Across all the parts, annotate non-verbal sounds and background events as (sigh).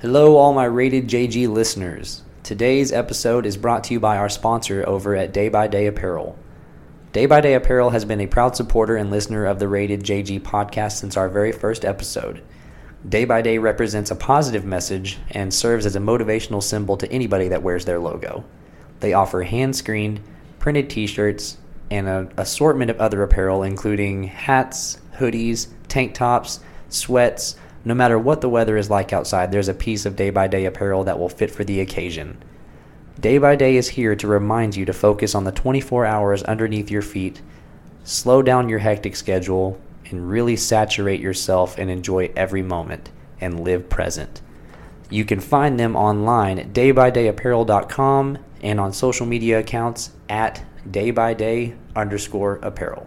Hello, all my rated JG listeners. Today's episode is brought to you by our sponsor over at Day by Day Apparel. Day by Day Apparel has been a proud supporter and listener of the Rated JG podcast since our very first episode. Day by Day represents a positive message and serves as a motivational symbol to anybody that wears their logo. They offer hand screened, printed t shirts, and an assortment of other apparel, including hats, hoodies, tank tops, sweats. No matter what the weather is like outside, there's a piece of Day by Day apparel that will fit for the occasion. Day by Day is here to remind you to focus on the 24 hours underneath your feet, slow down your hectic schedule, and really saturate yourself and enjoy every moment and live present. You can find them online at daybydayapparel.com and on social media accounts at daybyday underscore apparel.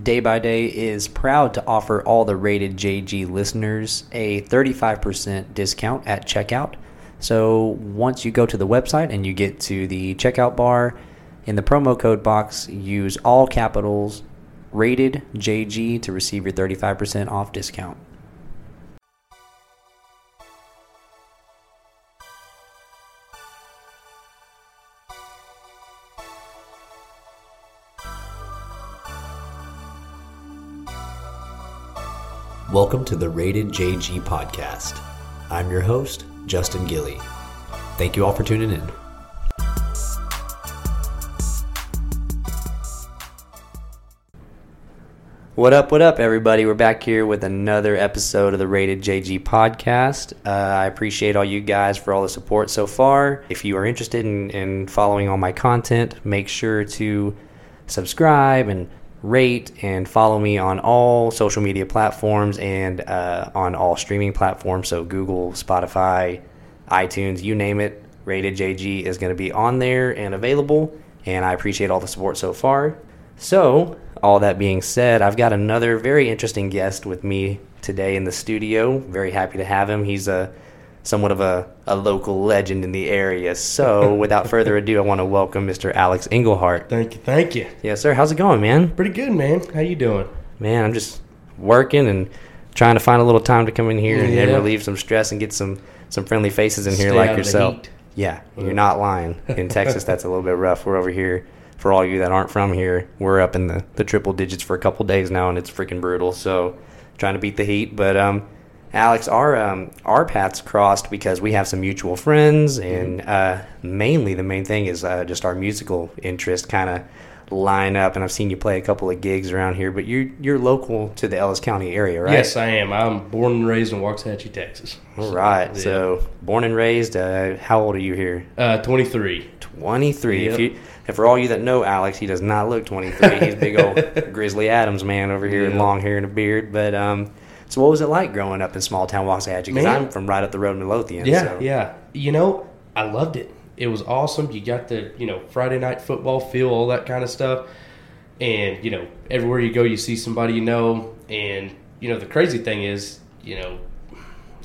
Day by Day is proud to offer all the rated JG listeners a 35% discount at checkout. So once you go to the website and you get to the checkout bar, in the promo code box, use all capitals rated JG to receive your 35% off discount. Welcome to the Rated JG podcast. I'm your host, Justin Gilly. Thank you all for tuning in. What up, what up, everybody? We're back here with another episode of the Rated JG podcast. Uh, I appreciate all you guys for all the support so far. If you are interested in, in following all my content, make sure to subscribe and rate and follow me on all social media platforms and uh, on all streaming platforms. So, Google, Spotify, iTunes, you name it. Rated JG is going to be on there and available. And I appreciate all the support so far. So, all that being said, I've got another very interesting guest with me today in the studio. Very happy to have him. He's a somewhat of a, a local legend in the area. So, without further ado, I want to welcome Mr. Alex Englehart. Thank you, thank you. Yes, sir. How's it going, man? Pretty good, man. How you doing? Man, I'm just working and trying to find a little time to come in here and, and relieve some stress and get some some friendly faces in here like out of the yourself. heat. Yeah, you're not lying. In Texas, that's a little bit rough. We're over here. For all you that aren't from here, we're up in the, the triple digits for a couple days now, and it's freaking brutal. So, trying to beat the heat. But um, Alex, our um, our paths crossed because we have some mutual friends, and uh, mainly the main thing is uh, just our musical interest kind of line up. And I've seen you play a couple of gigs around here, but you're you're local to the Ellis County area, right? Yes, I am. I'm born and raised in Waxahachie, Texas. All right. Yeah. So, born and raised. Uh, how old are you here? Uh, 23. 23. If you, and for all you that know Alex, he does not look 23. He's big old (laughs) Grizzly Adams man over here, Yeah. long hair and a beard. But um, so what was it like growing up in small town Waxahachie? Because. I'm from right up the road in Midlothian. Yeah, so. yeah. You know, I loved it. It was awesome. You got the, you know, Friday night football feel, all that kind of stuff. And, you know, everywhere you go, you see somebody you know. And, you know, the crazy thing is, you know,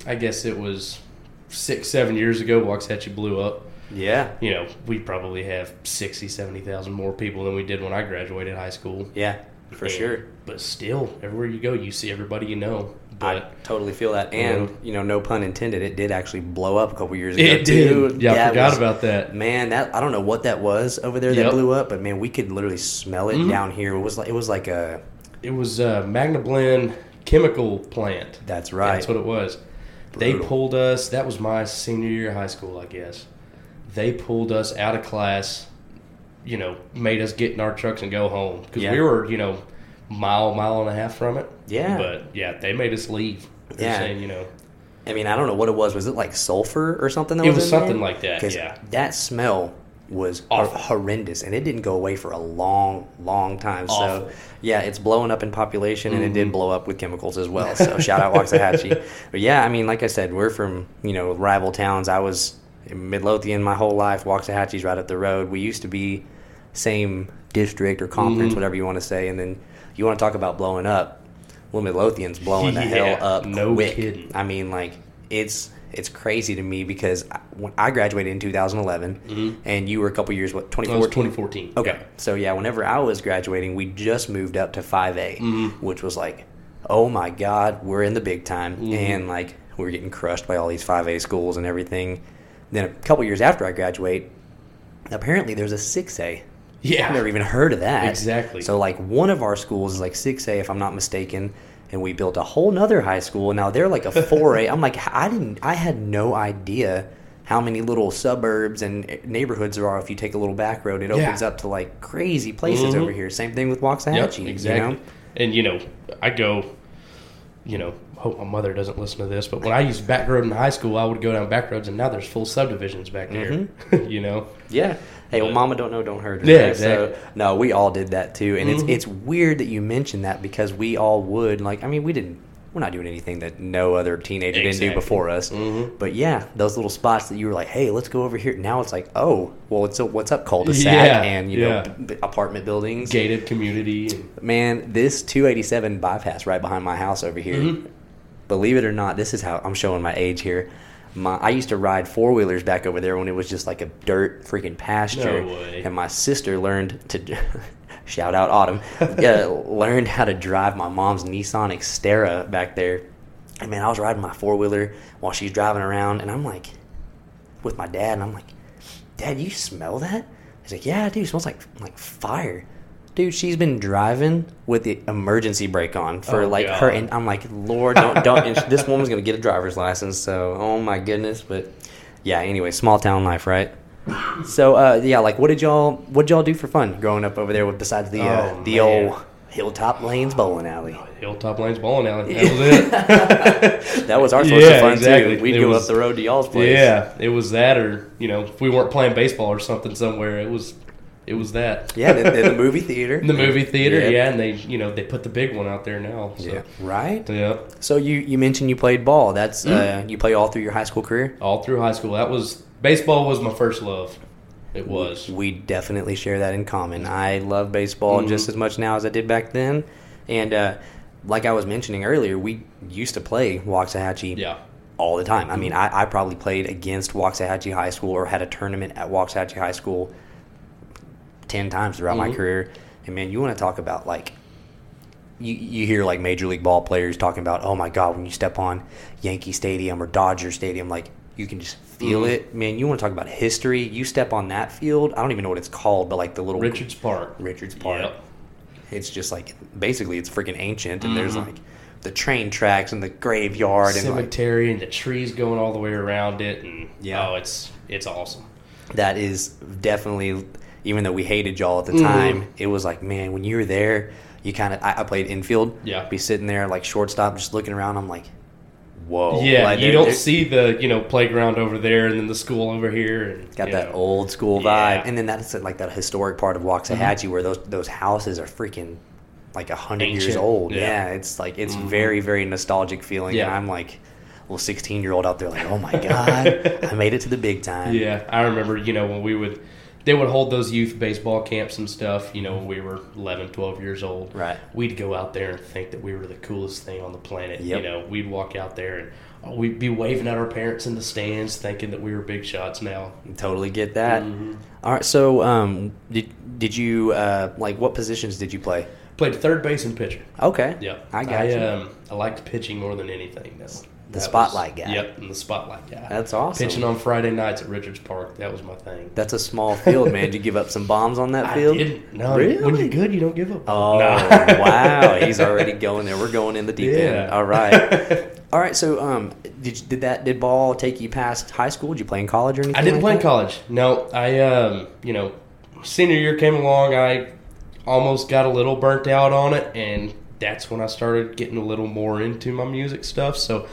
I guess it was six, seven years ago, Waxahachie blew up. Yeah. You know, we probably have 60, 70,000 more people than we did when I graduated high school. Yeah. For And- sure. But still, everywhere you go, you see everybody you know. I But totally feel that. And, you know, no pun intended, it did actually blow up a couple years ago. it too. did. Yeah, I forgot was- about that. Man, that I don't know what that was over there that Yep. blew up, but man, we could literally smell it Mhm. down here. It was like it was like a It was a Magnablend chemical plant. that's right. That's what it was. They pulled us. That was my senior year of high school, I guess. They pulled us out of class. You know, made us get in our trucks and go home because Yeah. we were, you know, mile, mile and a half from it. Yeah. But yeah, they made us leave. They're Yeah. saying, you know, I mean, I don't know what it was. Was it like sulfur or something? That It was, was something there? like that, yeah. that smell was Awful. horrendous, and it didn't go away for a long, long time. So, yeah, it's blowing up in population, and it Mm-hmm. did blow up with chemicals as well. (laughs) So, shout out Waxahachie. But yeah, I mean, like I said, we're from you know rival towns. I was Midlothian my whole life. Waxahachie's right up the road. We used to be same district or conference, Mhm. whatever you want to say, and then you want to talk about blowing up. Well, Midlothian's blowing the hell up no quick. kidding. I mean, like it's it's crazy to me because I, when I graduated in 2011, and you were a couple years what Mm-hmm. Was 2014. 2014. Okay, Yeah. so yeah, whenever I was graduating, we just moved up to 5A, Mm-hmm. which was like, oh my god, we're in the big time, Mm-hmm. and like we were getting crushed by all these 5A schools and everything. Then a couple years after I graduate, apparently there's a 6A. Yeah. I've never even heard of that. Exactly. So like one of our schools is like 6A if I'm not mistaken, and we built a whole nother high school. Now they're like a (laughs) 4A. I'm like I didn't I had no idea how many little suburbs and neighborhoods there are if you take a little back road. It Yeah. opens up to like crazy places Mhm. over here. Same thing with Yep, Waxahachie. exactly. You know? And you know, I go, you know, hope my mother doesn't listen to this, but when I used back road in high school, I would go down back roads, and now there's full subdivisions back there. (laughs) you know, Yeah. Hey, well, Mama don't know, don't hurt her. Yeah, right? exactly. So, no, we all did that too, and Mhm. it's it's weird that you mentioned that because we all would like. I mean, we didn't. We're not doing anything that no other teenager didn't do before us. Mhm. But yeah, those little spots that you were like, "Hey, let's go over here." Now it's like, "Oh, well, it's a what's up cul-de-sac Yeah, and you know yeah. b- b- apartment buildings." gated community. Man, this 287 bypass right behind my house over here. Mhm. Believe it or not, this is how I'm showing my age here. My I used to ride four wheelers back over there when it was just like a dirt freaking pasture. No way. And my sister learned to (laughs) shout out Autumn. uh, (laughs) learned how to drive my mom's Nissan Xterra back there. And man, I was riding my four wheeler while she's driving around, and I'm like, with my dad, and I'm like, Dad, you smell that? He's like, Yeah, dude, it smells like like fire. Dude, she's been driving with the emergency brake on for Oh, like her, and I'm like, Lord, don't don't. (laughs) and this woman's gonna get a driver's license, so oh my goodness. But yeah, anyway, small town life, right? So uh, yeah, like what did y'all what did y'all do for fun growing up over there? With besides the uh, Oh, the man. old Hilltop Lanes bowling alley. Hilltop Lanes bowling alley. (laughs) That was it. (laughs) That was our source Yeah, of fun exactly. too. We'd It go was- up the road to y'all's place. yeah, it was that, or you know, if we weren't playing baseball or something somewhere, it was, it was that. yeah, the, the, movie theater. In the movie theater, (laughs) Yeah. yeah. and they, you know, they put the big one out there now. So. Yeah, right. Yeah, So you you mentioned you played ball. That's uh, Mm-hmm. you play all through your high school career. all through high school. That was baseball was my first love. It was. We definitely share that in common. I love baseball Mhm. just as much now as I did back then, and uh, like I was mentioning earlier, we used to play Waxahachie Yeah. all the time. I mean, I, I probably played against Waxahachie High School or had a tournament at Waxahachie High School ten times throughout my Mhm. career. And man, you want to talk about like you you hear like major league ball players talking about, oh my god, when you step on Yankee Stadium or Dodger Stadium, like you can just feel Mhm. it. Man, you want to talk about history? You step on that field. I don't even know what it's called, but like the little Richards Park. Richards Park. Yep. It's just like basically it's freaking ancient, and there's Mhm. like the train tracks and the graveyard and like Cemetery and the trees going all the way around it, and Yeah. oh, it's it's awesome. that is definitely even though we hated y'all at the time it was like man when you were there you kind of I, I played infield Yeah. be sitting there like shortstop just looking around i'm like whoa yeah, Like, you don't there- see the you know playground over there, and then the school over here, and got that know. old school vibe Yeah. and then that's like that historic part of waxahachie where those those houses are freaking like a hundred years old yeah. yeah. it's like it's Mhm. very very nostalgic feeling and i'm like little 16 year old out there like oh my god (laughs) i made it to the big time Yeah, I remember, you know, when we would, they would hold those youth baseball camps and stuff, you know, when we were 11, 12 years old. Right. We'd go out there and think that we were the coolest thing on the planet. Yep. You know, we'd walk out there and oh, we'd be waving at our parents in the stands thinking that we were big shots now. Totally get that. Mhm. All right. So, um, did did you uh, like what positions did you play? Played third base and pitcher. Okay. Yeah. I got I, you. Um, I liked pitching more than anything. That's, The that spotlight guy. Yep, and the spotlight guy. That's awesome. Pitching on Friday nights at Richards Park. That was my thing. That's a small field, man. Did you give up some bombs on that I field? didn't. No, Really? when you're good, you don't give up. Oh No. (laughs) wow, he's already going there. We're going in the deep end. All right, (laughs) all right. So, um, did you, did that did ball take you past high school? Did you play in college or anything? I didn't like play in college. No, I um, you know, senior year came along. I almost got a little burnt out on it, and that's when I started getting a little more into my music stuff. So,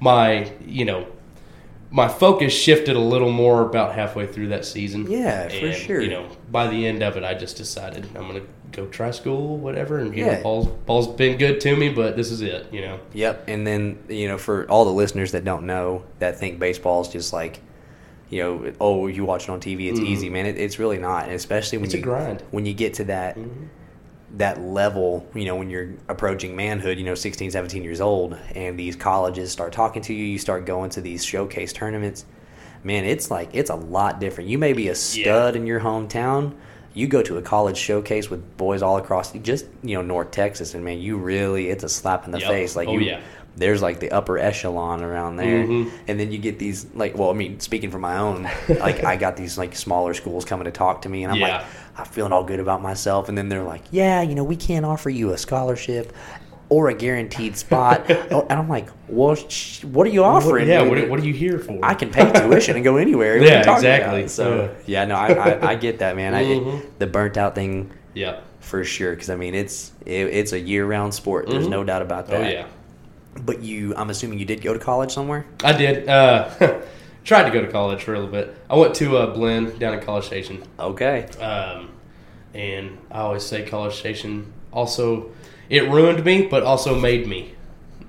my you know, my focus shifted a little more about halfway through that season. Yeah, for sure. You know, by the end of it, I just decided I'm gonna go try school, whatever. And you Yeah. know, Paul's Paul's been good to me, but this is it. You know. Yep. And then you know, for all the listeners that don't know, that think baseball's just like, you know, oh, you watch it on TV, it's Mhm. easy, man. It, it's really not, and especially when It's you a grind. when you get to that Mhm. That level, you know, when you're approaching manhood, you know, 16, 17 years old, and these colleges start talking to you, you start going to these showcase tournaments. Man, it's like it's a lot different. You may be a stud in your hometown. You go to a college showcase with boys all across just you know North Texas, and man, you really it's a slap in the Yep. face. Like Oh, you, yeah. There's like the upper echelon around there, Mhm. and then you get these like, well, I mean, speaking for my own, (laughs) like I got these like smaller schools coming to talk to me, and I'm Yeah. like, I'm feeling all good about myself, and then they're like, yeah, you know, we can't offer you a scholarship. Or a guaranteed spot, (laughs) Oh, and I'm like, "Well, sh- what are you offering? yeah, what, what are you here for? I can pay (laughs) tuition and go anywhere. What are you Yeah, exactly. So yeah, no, I, I, I get that, man. I, Mhm. the burnt out thing yeah. for sure. Because I mean, it's it, it's a year round sport. There's Mhm. no doubt about Oh that. yeah. But you, I'm assuming you did go to college somewhere. I did. Uh, (laughs) tried to go to college for a little bit. I went to uh, Blinn down in College Station. Okay. Um, and I always say College Station also it ruined me, but also made me.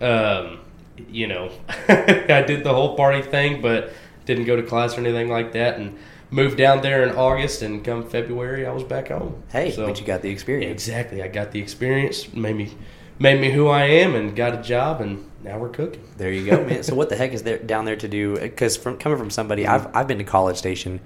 Um, you know, (laughs) I did the whole party thing, but didn't go to class or anything like that, and moved down there in August. And come February, I was back home. Hey, So- but you got the experience. exactly. I got the experience, made me made me who I am, and got a job, and now we're cooking. There you go, man. so what the heck is there down there to do? Because from coming from somebody, Mm-hmm. I've I've been to College Station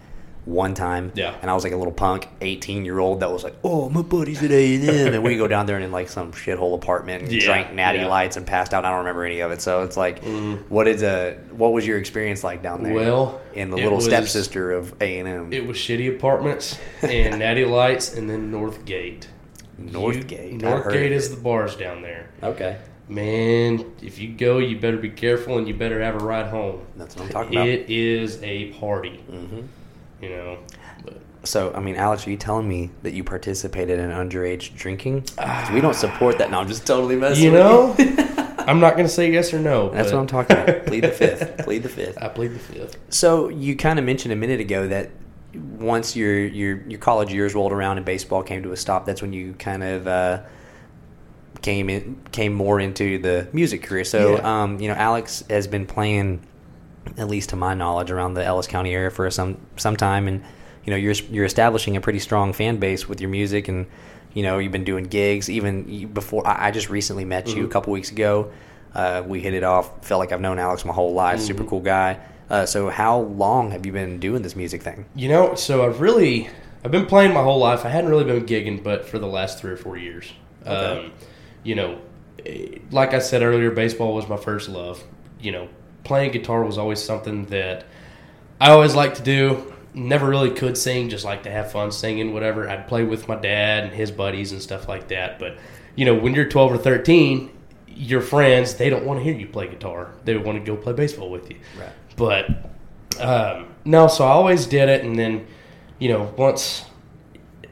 one time. Yeah. And I was like a little punk, 18 year old that was like, oh, my buddy's at A and M, (laughs) and we go down there and in like some shithole apartment and Yeah, drank natty yeah. lights and passed out. I don't remember any of it. So it's like, Mhm. what is a what was your experience like down there? Well, in the little was- stepsister of A and M, It was shitty apartments and (laughs) natty lights, and then Northgate. Northgate. You- I've heard Northgate is the bars down there. okay. Man, if you go, you better be careful and you better have a ride home. That's what I'm talking about. It is a party, hmm you know. But So, I mean, Alex, are you telling me that you participated in underage drinking? we don't support that. No, I'm just totally messing you with know, you. (laughs) I'm not going to say yes or no. That's what I'm talking about. Plead the fifth. (laughs) Plead the fifth. I plead the fifth. So you kind of mentioned a minute ago that once your your your college years rolled around and baseball came to a stop, that's when you kind of uh, came in came more into the music career. So Yeah. um, you know, Alex has been playing, at least to my knowledge, around the Ellis County area for some some time, and you know you're you're establishing a pretty strong fan base with your music, and you know you've been doing gigs even before. I, I just recently met you a couple weeks ago. Uh, we hit it off. Felt like I've known Alex my whole life. Super Mhm. cool guy. Uh, so how long have you been doing this music thing? You know, so I've really I've been playing my whole life. I hadn't really been gigging, but for the last three or four years. Okay. Um, you know, eh, like I said earlier, baseball was my first love. You know, playing guitar was always something that I always liked to do. Never really could sing, just like to have fun singing, whatever. I'd play with my dad and his buddies and stuff like that. But you know, when you're 12 or 13, your friends they don't want to hear you play guitar. They want to go play baseball with you. Right. But um, no, so I always did it, and then you know once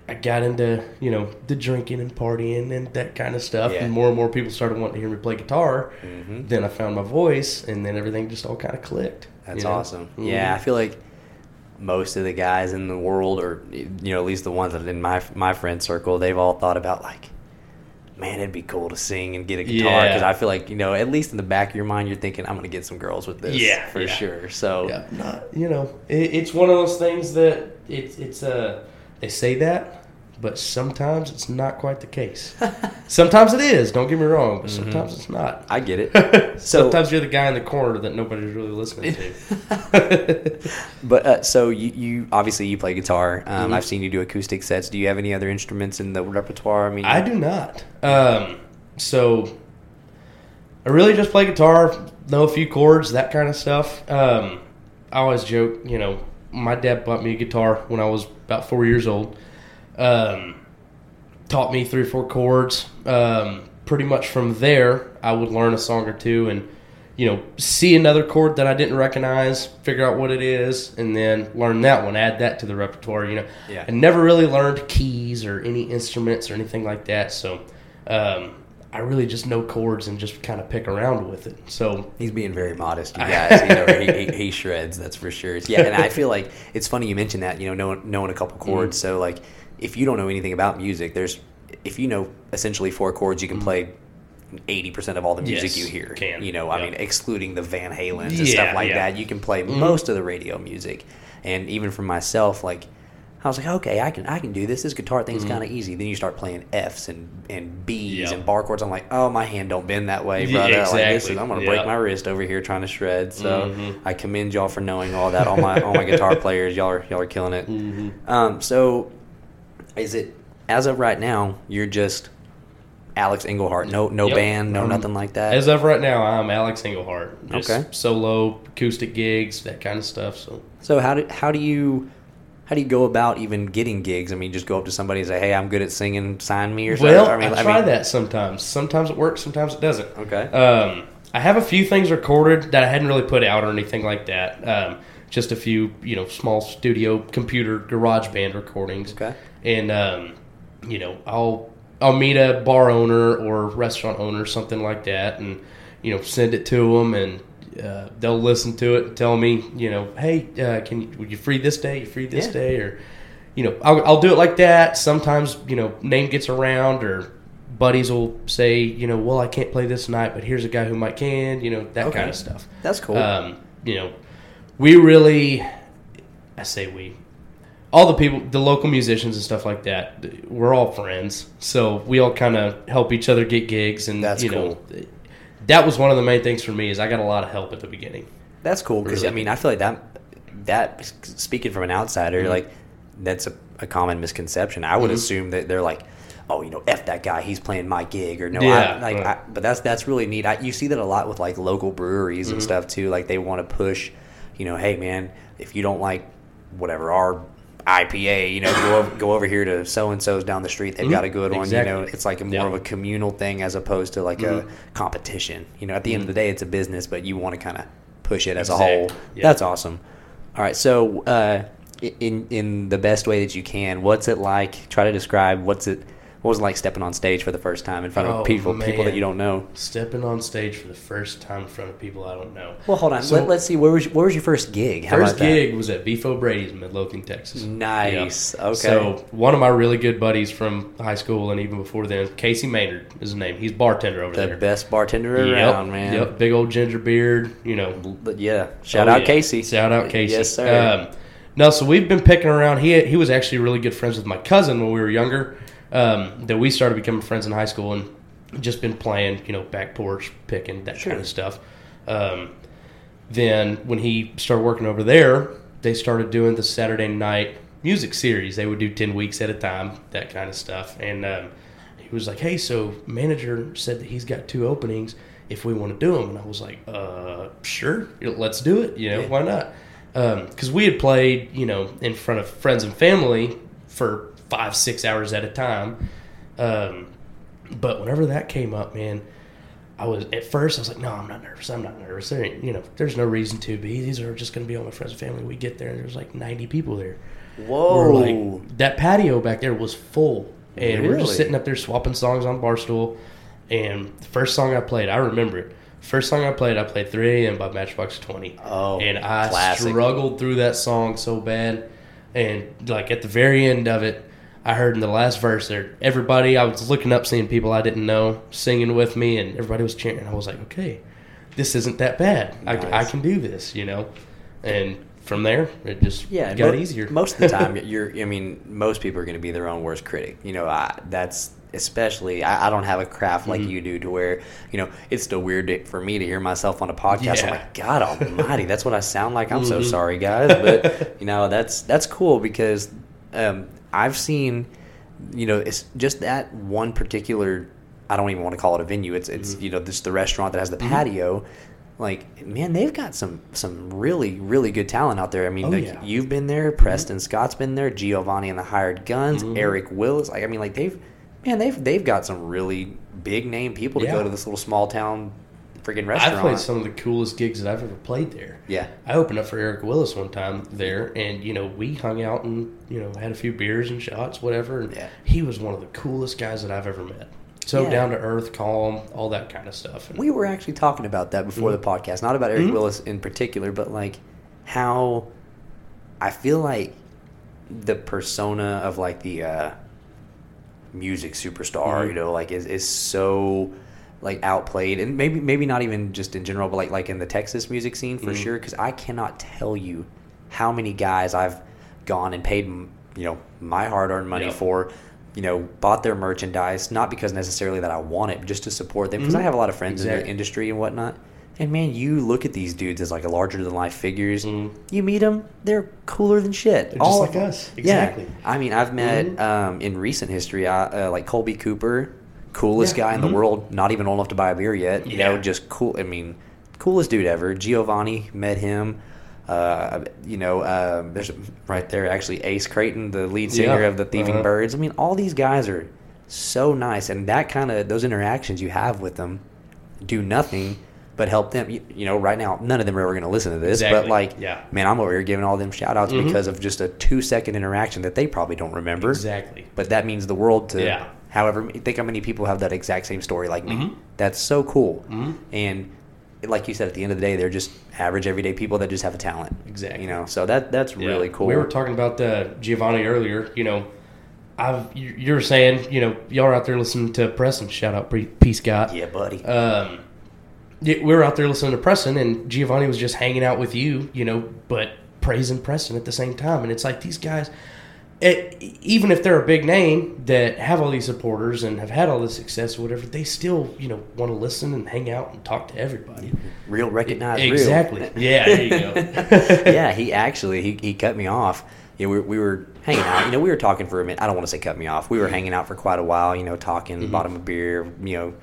I got into you know the drinking and partying and that kind of stuff, Yeah. and more and more people started wanting to hear me play guitar. Mhm. Then I found my voice, and then everything just all kind of clicked. That's awesome. Mhm. Yeah, I feel like most of the guys in the world, or you know, at least the ones that in my my friend circle, they've all thought about like, man, it'd be cool to sing and get a guitar Yeah. because I feel like you know, at least in the back of your mind, you're thinking, I'm gonna get some girls with this, Yeah, for yeah. sure. So Yeah, not you know, it, it's one of those things that it's it's uh they say that, but sometimes it's not quite the case. (laughs) sometimes it is. Don't get me wrong, but sometimes it's not. I get it. (laughs) So- sometimes you're the guy in the corner that nobody's really listening to. (laughs) But uh, so you, you obviously you play guitar. Um, Mhm. I've seen you do acoustic sets. Do you have any other instruments in the repertoire? I mean, I do not. Um, so I really just play guitar, know a few chords, that kind of stuff. Um, I always joke, you know, my dad bought me a guitar when I was about four years old. Um, taught me three or four chords. Um, pretty much from there, I would learn a song or two and, you know, see another chord that I didn't recognize, figure out what it is, and then learn that one, add that to the repertoire, you know. Yeah. I never really learned keys or any instruments or anything like that, so um, I really just know chords and just kind of pick around with it. So He's being very modest, you (laughs) guys. You know, he, he, he shreds, that's for sure. Yeah, and I feel like it's funny you mentioned that. You know, knowing, knowing a couple chords. So, like, if you don't know anything about music, there's if you know essentially four chords, you can play eighty percent of all the music Yes, you hear. can. You know, I mean, excluding the Van Halens and Yeah, stuff like yeah. that, you can play most of the radio music. And even for myself, like. I was like, okay, I can I can do this. This guitar thing's kind of easy. Then you start playing Fs and and Bs Yep. and bar chords. I'm like, oh, my hand don't bend that way, Yeah, brother. Like, this is. I'm gonna Yeah. break my wrist over here trying to shred. So Mhm. I commend y'all for knowing all that. All my all my guitar (laughs) players, y'all are y'all are killing it. Mhm. Um, so is it as of right now? You're just Alex Englehart. No, no Yep. band, no Um, nothing like that. As of right now, I'm Alex Englehart. Just Okay. Solo acoustic gigs, that kind of stuff. So So how do how do you how do you go about even getting gigs? I mean, just go up to somebody and say, "Hey, I'm good at singing. Sign me," or something. well, I, mean, try that sometimes. Sometimes it works, sometimes it doesn't. Okay. Um, I have a few things recorded that I hadn't really put out or anything like that. Um, just a few, you know, small studio computer garage band recordings. Okay. And um, you know, I'll I'll meet a bar owner or restaurant owner, something like that, and you know, send it to them, and uh, they'll listen to it and tell me, you know, hey, uh, can you, would you free this day? You free this Yeah. day, or you know, I'll, I'll do it like that. Sometimes, you know, name gets around or buddies will say, you know, well, I can't play this night, but here's a guy who might can, you know, that Okay. kind of stuff. That's cool. Um, you know, we really, I say we, all the people, the local musicians and stuff like that, we're all friends. So we all kind of help each other get gigs. And, That's you cool. know, that was one of the main things for me is I got a lot of help at the beginning. That's cool because Really. I mean I feel like that that speaking from an outsider, Mm-hmm. like that's a, a common misconception. I would Mhm. assume that they're like, oh, you know, f that guy, he's playing my gig, or no, Yeah, I, like, right. I, but that's that's really neat. I, you see that a lot with like local breweries Mm-hmm. and stuff too. Like they want to push, you know, hey man, if you don't like whatever our IPA, you know, go over, go over here to so and so's down the street. They've Mhm. got a good one. You know, it's like a more Yeah. of a communal thing as opposed to like a Mhm. competition. You know, at the end of the day, it's a business, but you want to kind of push it as a whole. Yeah. That's awesome. All right, so uh, in in the best way that you can, what's it like? Try to describe what's it. What was it like stepping on stage for the first time in front of Oh, people people that you don't know? Stepping on stage for the first time in front of people I don't know. Well, hold on. So- Let, let's see. Where was where was your first gig? How First gig was at Beef O'Brady's in Midlothian, Texas. Nice. Yeah. Okay. So one of my really good buddies from high school and even before then, Casey Maynard is his name. He's bartender over the there. The best bartender Yep, around, man. Yep, big old ginger beard. You know, But yeah. Shout Oh, out yeah. Casey. Shout out Casey. Yes, sir. Um, no, so we've been picking around. He he was actually really good friends with my cousin when we were younger. Um, that we started becoming friends in high school and just been playing, you know, back porch picking that Sure. kind of stuff. Um, then when he started working over there, they started doing the Saturday night music series. They would do ten weeks at a time, that kind of stuff. And um, he was like, "Hey, so manager said that he's got two openings. If we want to do them," and I was like, "Uh, sure, let's do it. You know, Yeah. why not?" Because we had played, you know, in front of friends and family for five, six hours at a time. Um, but whenever that came up, man, I was at first I was like, no, I'm not nervous. I'm not nervous. There ain't, you know, there's no reason to be. These are just going to be all my friends and family. We get there and there's like 90 people there. Whoa. Like that patio back there was full, and we're just sitting up there swapping songs on barstool. And the first song I played, I remember it. First song I played, I played 3 a.m. by Matchbox 20. Oh, and I classic. struggled through that song so bad. And like at the very end of it, I heard in the last verse there, everybody, I was looking up, seeing people I didn't know singing with me, and everybody was cheering. I was like, okay, this isn't that bad. I, Nice. I can do this, you know? And from there, it just yeah, got mo- easier. Most of the (laughs) time, you're. I mean, most people are going to be their own worst critic. You know, I, that's especially. I, I don't have a craft like Mhm. you do, to where you know it's still weird to, for me to hear myself on a podcast. I'm Yeah. like, God Almighty, that's what I sound like. I'm so Mhm. sorry, guys, but (laughs) you know that's that's cool because um, I've seen, you know, it's just that one particular. I don't even want to call it a venue. It's it's Mm-hmm. you know just the restaurant that has the patio. Like man, they've got some some really really good talent out there. I mean, Oh, like, yeah. you've been there, Preston Scott's been there, Giovanni and the Hired Guns, Mhm. Eric Willis. Like I mean, like they've man, they've they've got some really big name people to Yeah. go to this little small town freaking restaurant. I've played some of the coolest gigs that I've ever played there. yeah, I opened up for Eric Willis one time there, and you know we hung out and you know had a few beers and shots, whatever. And Yeah. he was one of the coolest guys that I've ever met. So Yeah. down to earth, calm, all that kind of stuff. And we were actually talking about that before Mhm. the podcast. Not about Eric Mhm. Willis in particular, but like how I feel like the persona of like the uh, music superstar, Mhm. you know, like is is so like outplayed, and maybe maybe not even just in general, but like like in the Texas music scene for Mhm. sure. Because I cannot tell you how many guys I've gone and paid, you know, my hard earned money Yep. for. You know, bought their merchandise not because necessarily that I want it, but just to support them because Mhm. I have a lot of friends in the industry and whatnot. And man, you look at these dudes as like a larger than life figures. Mhm. You meet them, they're cooler than shit. They're just All like us. Exactly. Yeah. I mean, I've met Mhm. um, in recent history, I, uh, like Kolby Cooper. Coolest Yeah, guy in the mhm. world, not even old enough to buy a beer yet. You know, just cool. I mean, coolest dude ever. Giovanni met him. Uh, you know, uh, there's right there actually Ace Creighton, the lead singer Yeah. of the Thieving Uh-huh. Birds. I mean, all these guys are so nice, and that kind of those interactions you have with them do nothing but help them. You, you know, right now none of them are ever going to listen to this, but like, Yeah. man, I'm over here giving all them shout outs Mhm. because of just a two second interaction that they probably don't remember. Exactly. But that means the world to Yeah. However think how many people have that exact same story like me. Mhm. That's so cool. Mhm. And like you said, at the end of the day, they're just average everyday people that just have a talent. Exactly. You know, so that that's Yeah. really cool. We were talking about uh, Giovanni earlier. You know, I've you you were saying, you know, y'all are out there listening to Preston. Shout out, peace P Scott. yeah, buddy. Um, we were out there listening to Preston, and Giovanni was just hanging out with you, you know, but praising Preston at the same time. And it's like these guys, it, even if they're a big name that have all these supporters and have had all this success or whatever, they still, you know, want to listen and hang out and talk to everybody. real recognized exactly. real. Yeah. There you go. (laughs) yeah, he actually he, he cut me off. Yeah, we, we were hanging out. You know, we were talking for a minute. I don't want to say cut me off. We were hanging out for quite a while. You know, talking, Mm-hmm. bought him a beer. You know,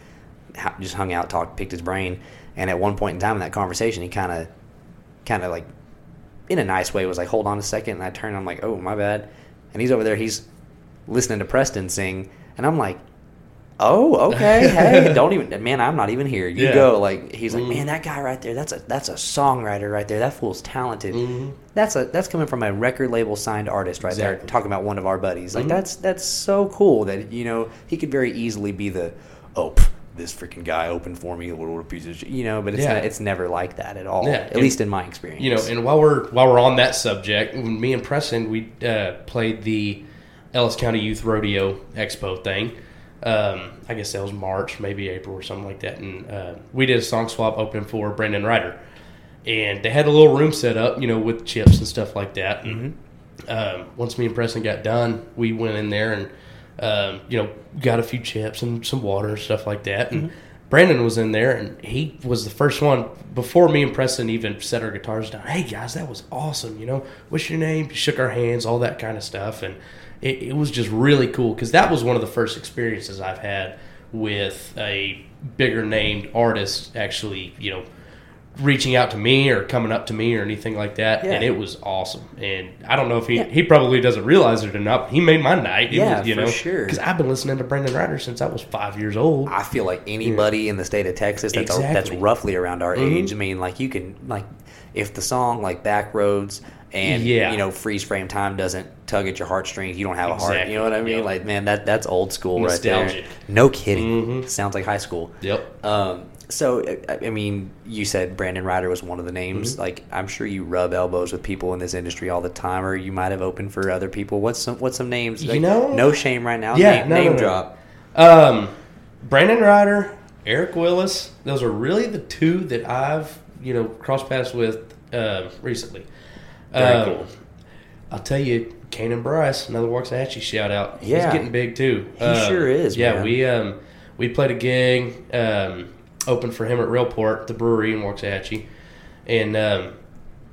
just hung out, talked, picked his brain. And at one point in time in that conversation, he kind of, kind of like, in a nice way, was like, "Hold on a second. And I turned. I'm like, "Oh, my bad." And he's over there. He's listening to Preston sing, and I'm like, "Oh, okay. Hey, (laughs) don't even, man. I'm not even here. You Yeah. go." Like he's like, Mhm. "Man, that guy right there. That's a that's a songwriter right there. That fool's talented." Mhm. That's a that's coming from a record label signed artist right there, talking about one of our buddies. Like Mhm. that's that's so cool that you know he could very easily be the oh pff, this freaking guy opened for me a little piece of shit, you know. But it's Yeah. not, it's never like that at all. Yeah, At and- least in my experience. You know, and while we're while we're on that subject, when me and Preston we uh, played the Ellis County Youth Rodeo Expo thing. Um, I guess that was March, maybe April or something like that, and uh, we did a song swap open for Brandon Rhyder, and they had a little room set up, you know, with chips and stuff like that. And um, once me and Preston got done, we went in there and um, you know got a few chips and some water and stuff like that. And Brandon was in there, and he was the first one before me and Preston even set our guitars down. Hey guys, that was awesome! You know, what's your name? Shook our hands, all that kind of stuff, and it, it was just really cool because that was one of the first experiences I've had with a bigger named artist actually, you know, reaching out to me or coming up to me or anything like that, Yeah. and it was awesome. And I don't know if he Yeah. he probably doesn't realize it or not. He made my night. It Yeah, was, you for know, sure. Because I've been listening to Brandon Rhyder since I was five years old. I feel like anybody in the state of Texas that's that's roughly around our Mhm. age. I mean, like you can like if the song like Backroads and Yeah. you know freeze frame time doesn't tug at your heartstrings, you don't have a heart. You know what I mean? Yep. Like man, that that's old school right there. No kidding. Mhm. Sounds like high school. Yep. Um, so I- I mean, you said Brandon Rhyder was one of the names. Mm-hmm. Like I'm sure you rub elbows with people in this industry all the time, or you might have opened for other people. What's some what's some names? You know- no shame right now. Yeah, name, no, name no, no. drop. Um, Brandon Rhyder, Eric Willis. Those are really the two that I've you know crossed paths with uh, recently. Very Um, cool. I'll tell you, Kanan Bryce, another Waxahachie shout out. Yeah. He's getting big too. He sure is, Yeah, man. we um we played a gig um open for him at Railport, the brewery in Waxahachie, and um.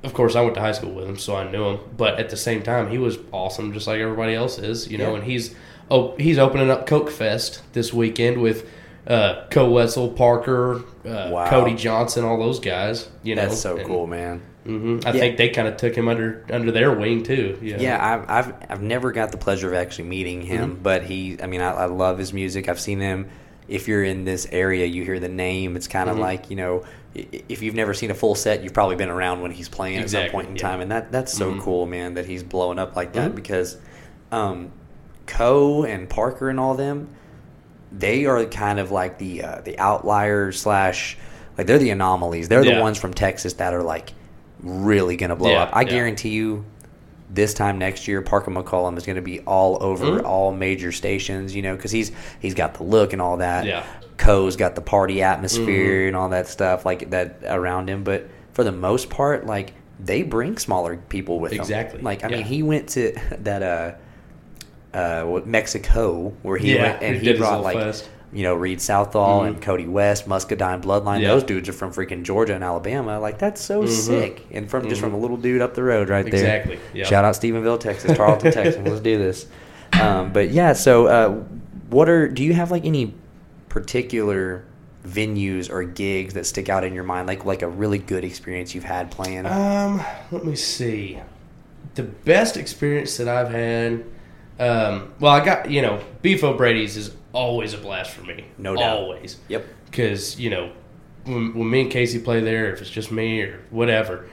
Of course, I went to high school with him, so I knew him. But at the same time, he was awesome, just like everybody else is, you know. Yeah. And he's oh, he's opening up Coke Fest this weekend with uh, Koe Wetzel, Parker, uh, Wow. Cody Johnson, all those guys. You know, That's so cool, man. hmm I Yeah. think they kind of took him under under their wing too. Yeah. Yeah, I've, I've I've never got the pleasure of actually meeting him, Mm-hmm. but he. I mean, I, I love his music. I've seen him. If you're in this area, you hear the name. It's kind of Mhm. like you know, if you've never seen a full set, you've probably been around when he's playing at some point in yeah. time, and that that's so Mhm. cool, man. That he's blowing up like that Mhm. because, um, Koe and Parker and all them, they are kind of like the uh, the outliers slash like they're the anomalies. They're the ones from Texas that are like really gonna blow Yeah, up. I yeah. guarantee you, this time next year, Parker McCollum is going to be all over Mhm. all major stations. You know, because he's he's got the look and all that. Yeah. Koe's got the party atmosphere Mhm. and all that stuff like that around him. But for the most part, like they bring smaller people with them. Exactly, Like I yeah. mean, he went to (laughs) that uh uh Mexico where he Yeah, went and he he, brought like. fest. You know, Read Southall Mhm. and Cody West, Muscadine Bloodline. Yeah. Those dudes are from freaking Georgia and Alabama. Like that's so Mhm. sick, and from just Mhm. from a little dude up the road right there. Exactly, yeah. Shout out Stephenville, Texas, Tarleton, (laughs) Texas. Let's do this. Um, but yeah, so uh, what are? Do you have like any particular venues or gigs that stick out in your mind, like like a really good experience you've had playing? Um, let me see. The best experience that I've had. Um, well, I got you know Beef O'Brady's is always a blast for me. No doubt. Always. Yep. Because you know when, when me and Casey play there, if it's just me or whatever,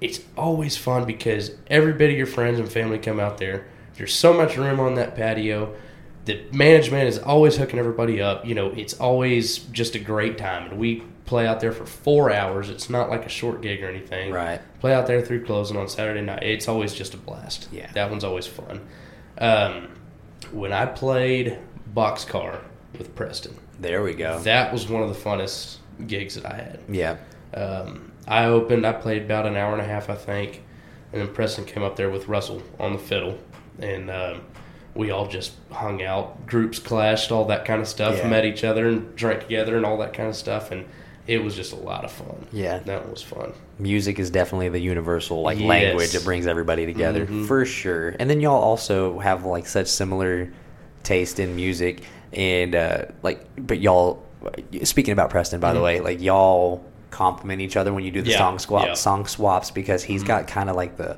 it's always fun because every bit of your friends and family come out there. There's so much room on that patio. The management is always hooking everybody up. You know, it's always just a great time. And we play out there for four hours. It's not like a short gig or anything. Right. Play out there through closing on Saturday night. It's always just a blast. Yeah. That one's always fun. Um, when I played Boxcar with Preston, There we go. that was one of the funnest gigs that I had. yeah. Um, I opened. I played about an hour and a half, I think, and then Preston came up there with Russell on the fiddle, and um, we all just hung out. Groups clashed, all that kind of stuff. Yeah. Met each other and drank together and all that kind of stuff, and it was just a lot of fun. Yeah. that was fun. music is definitely the universal like Yes. language that brings everybody together Mhm. for sure and then y'all also have like such similar taste in music and uh like but y'all speaking about preston by the Mhm. way like y'all compliment each other when you do the Yeah, song swap yeah. Mm-hmm. song swaps because he's got kind of like the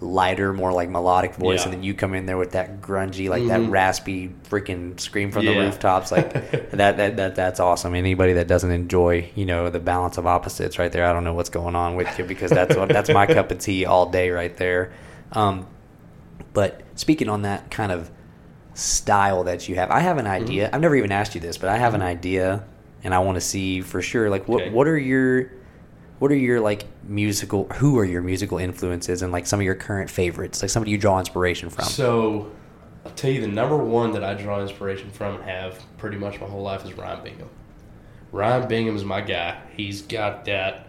lighter more like melodic voice Yeah. and then you come in there with that grungy like that Mhm. raspy freaking scream from the rooftops like (laughs) that, that that that's awesome anybody that doesn't enjoy you know the balance of opposites right there i don't know what's going on with you because that's what that's my cup of tea all day right there um, but speaking on that kind of style that you have i have an Mm-hmm. idea i've never even asked you this but i have an idea and i want to see for sure like what Okay. what are your what are your like musical who are your musical influences and like some of your current favorites like somebody you draw inspiration from So, I'll tell you the number one that I draw inspiration from and have pretty much my whole life is Ryan Bingham. Ryan Bingham is my guy. He's got that,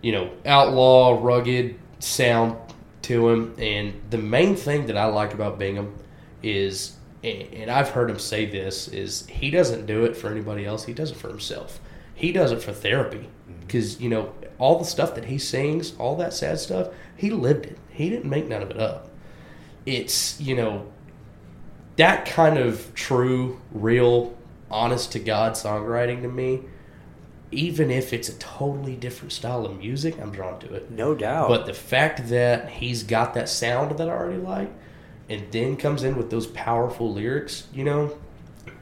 you know, outlaw, rugged sound to him. And the main thing that I like about Bingham is, and I've heard him say this, is he doesn't do it for anybody else. He does it for himself. He does it for therapy. Mm-hmm. Because, you know, all the stuff that he sings, all that sad stuff, he lived it. He didn't make none of it up it's you know that kind of true real honest to god songwriting to me even if it's a totally different style of music i'm drawn to it no doubt but the fact that he's got that sound that i already like and then comes in with those powerful lyrics you know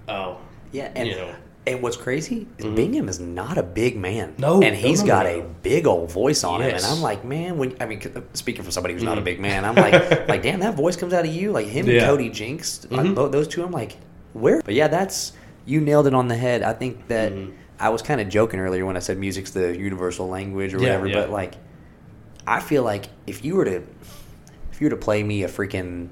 oh Yeah, and you know. And what's crazy is Mhm. Bingham is not a big man. No, and no, he's no, got no, a big old voice on him, and I'm like, man, when I mean, speaking for somebody who's not a Mhm. big man, I'm like, (laughs) like, damn, that voice comes out of you, like him and Cody Jinks, like, Mhm. both those two. I'm like, where? But yeah, that's you nailed it on the head. I think that Mhm. I was kind of joking earlier when I said music's the universal language or Yeah, whatever, yeah. but like, I feel like if you were to, if you were to play me a freaking,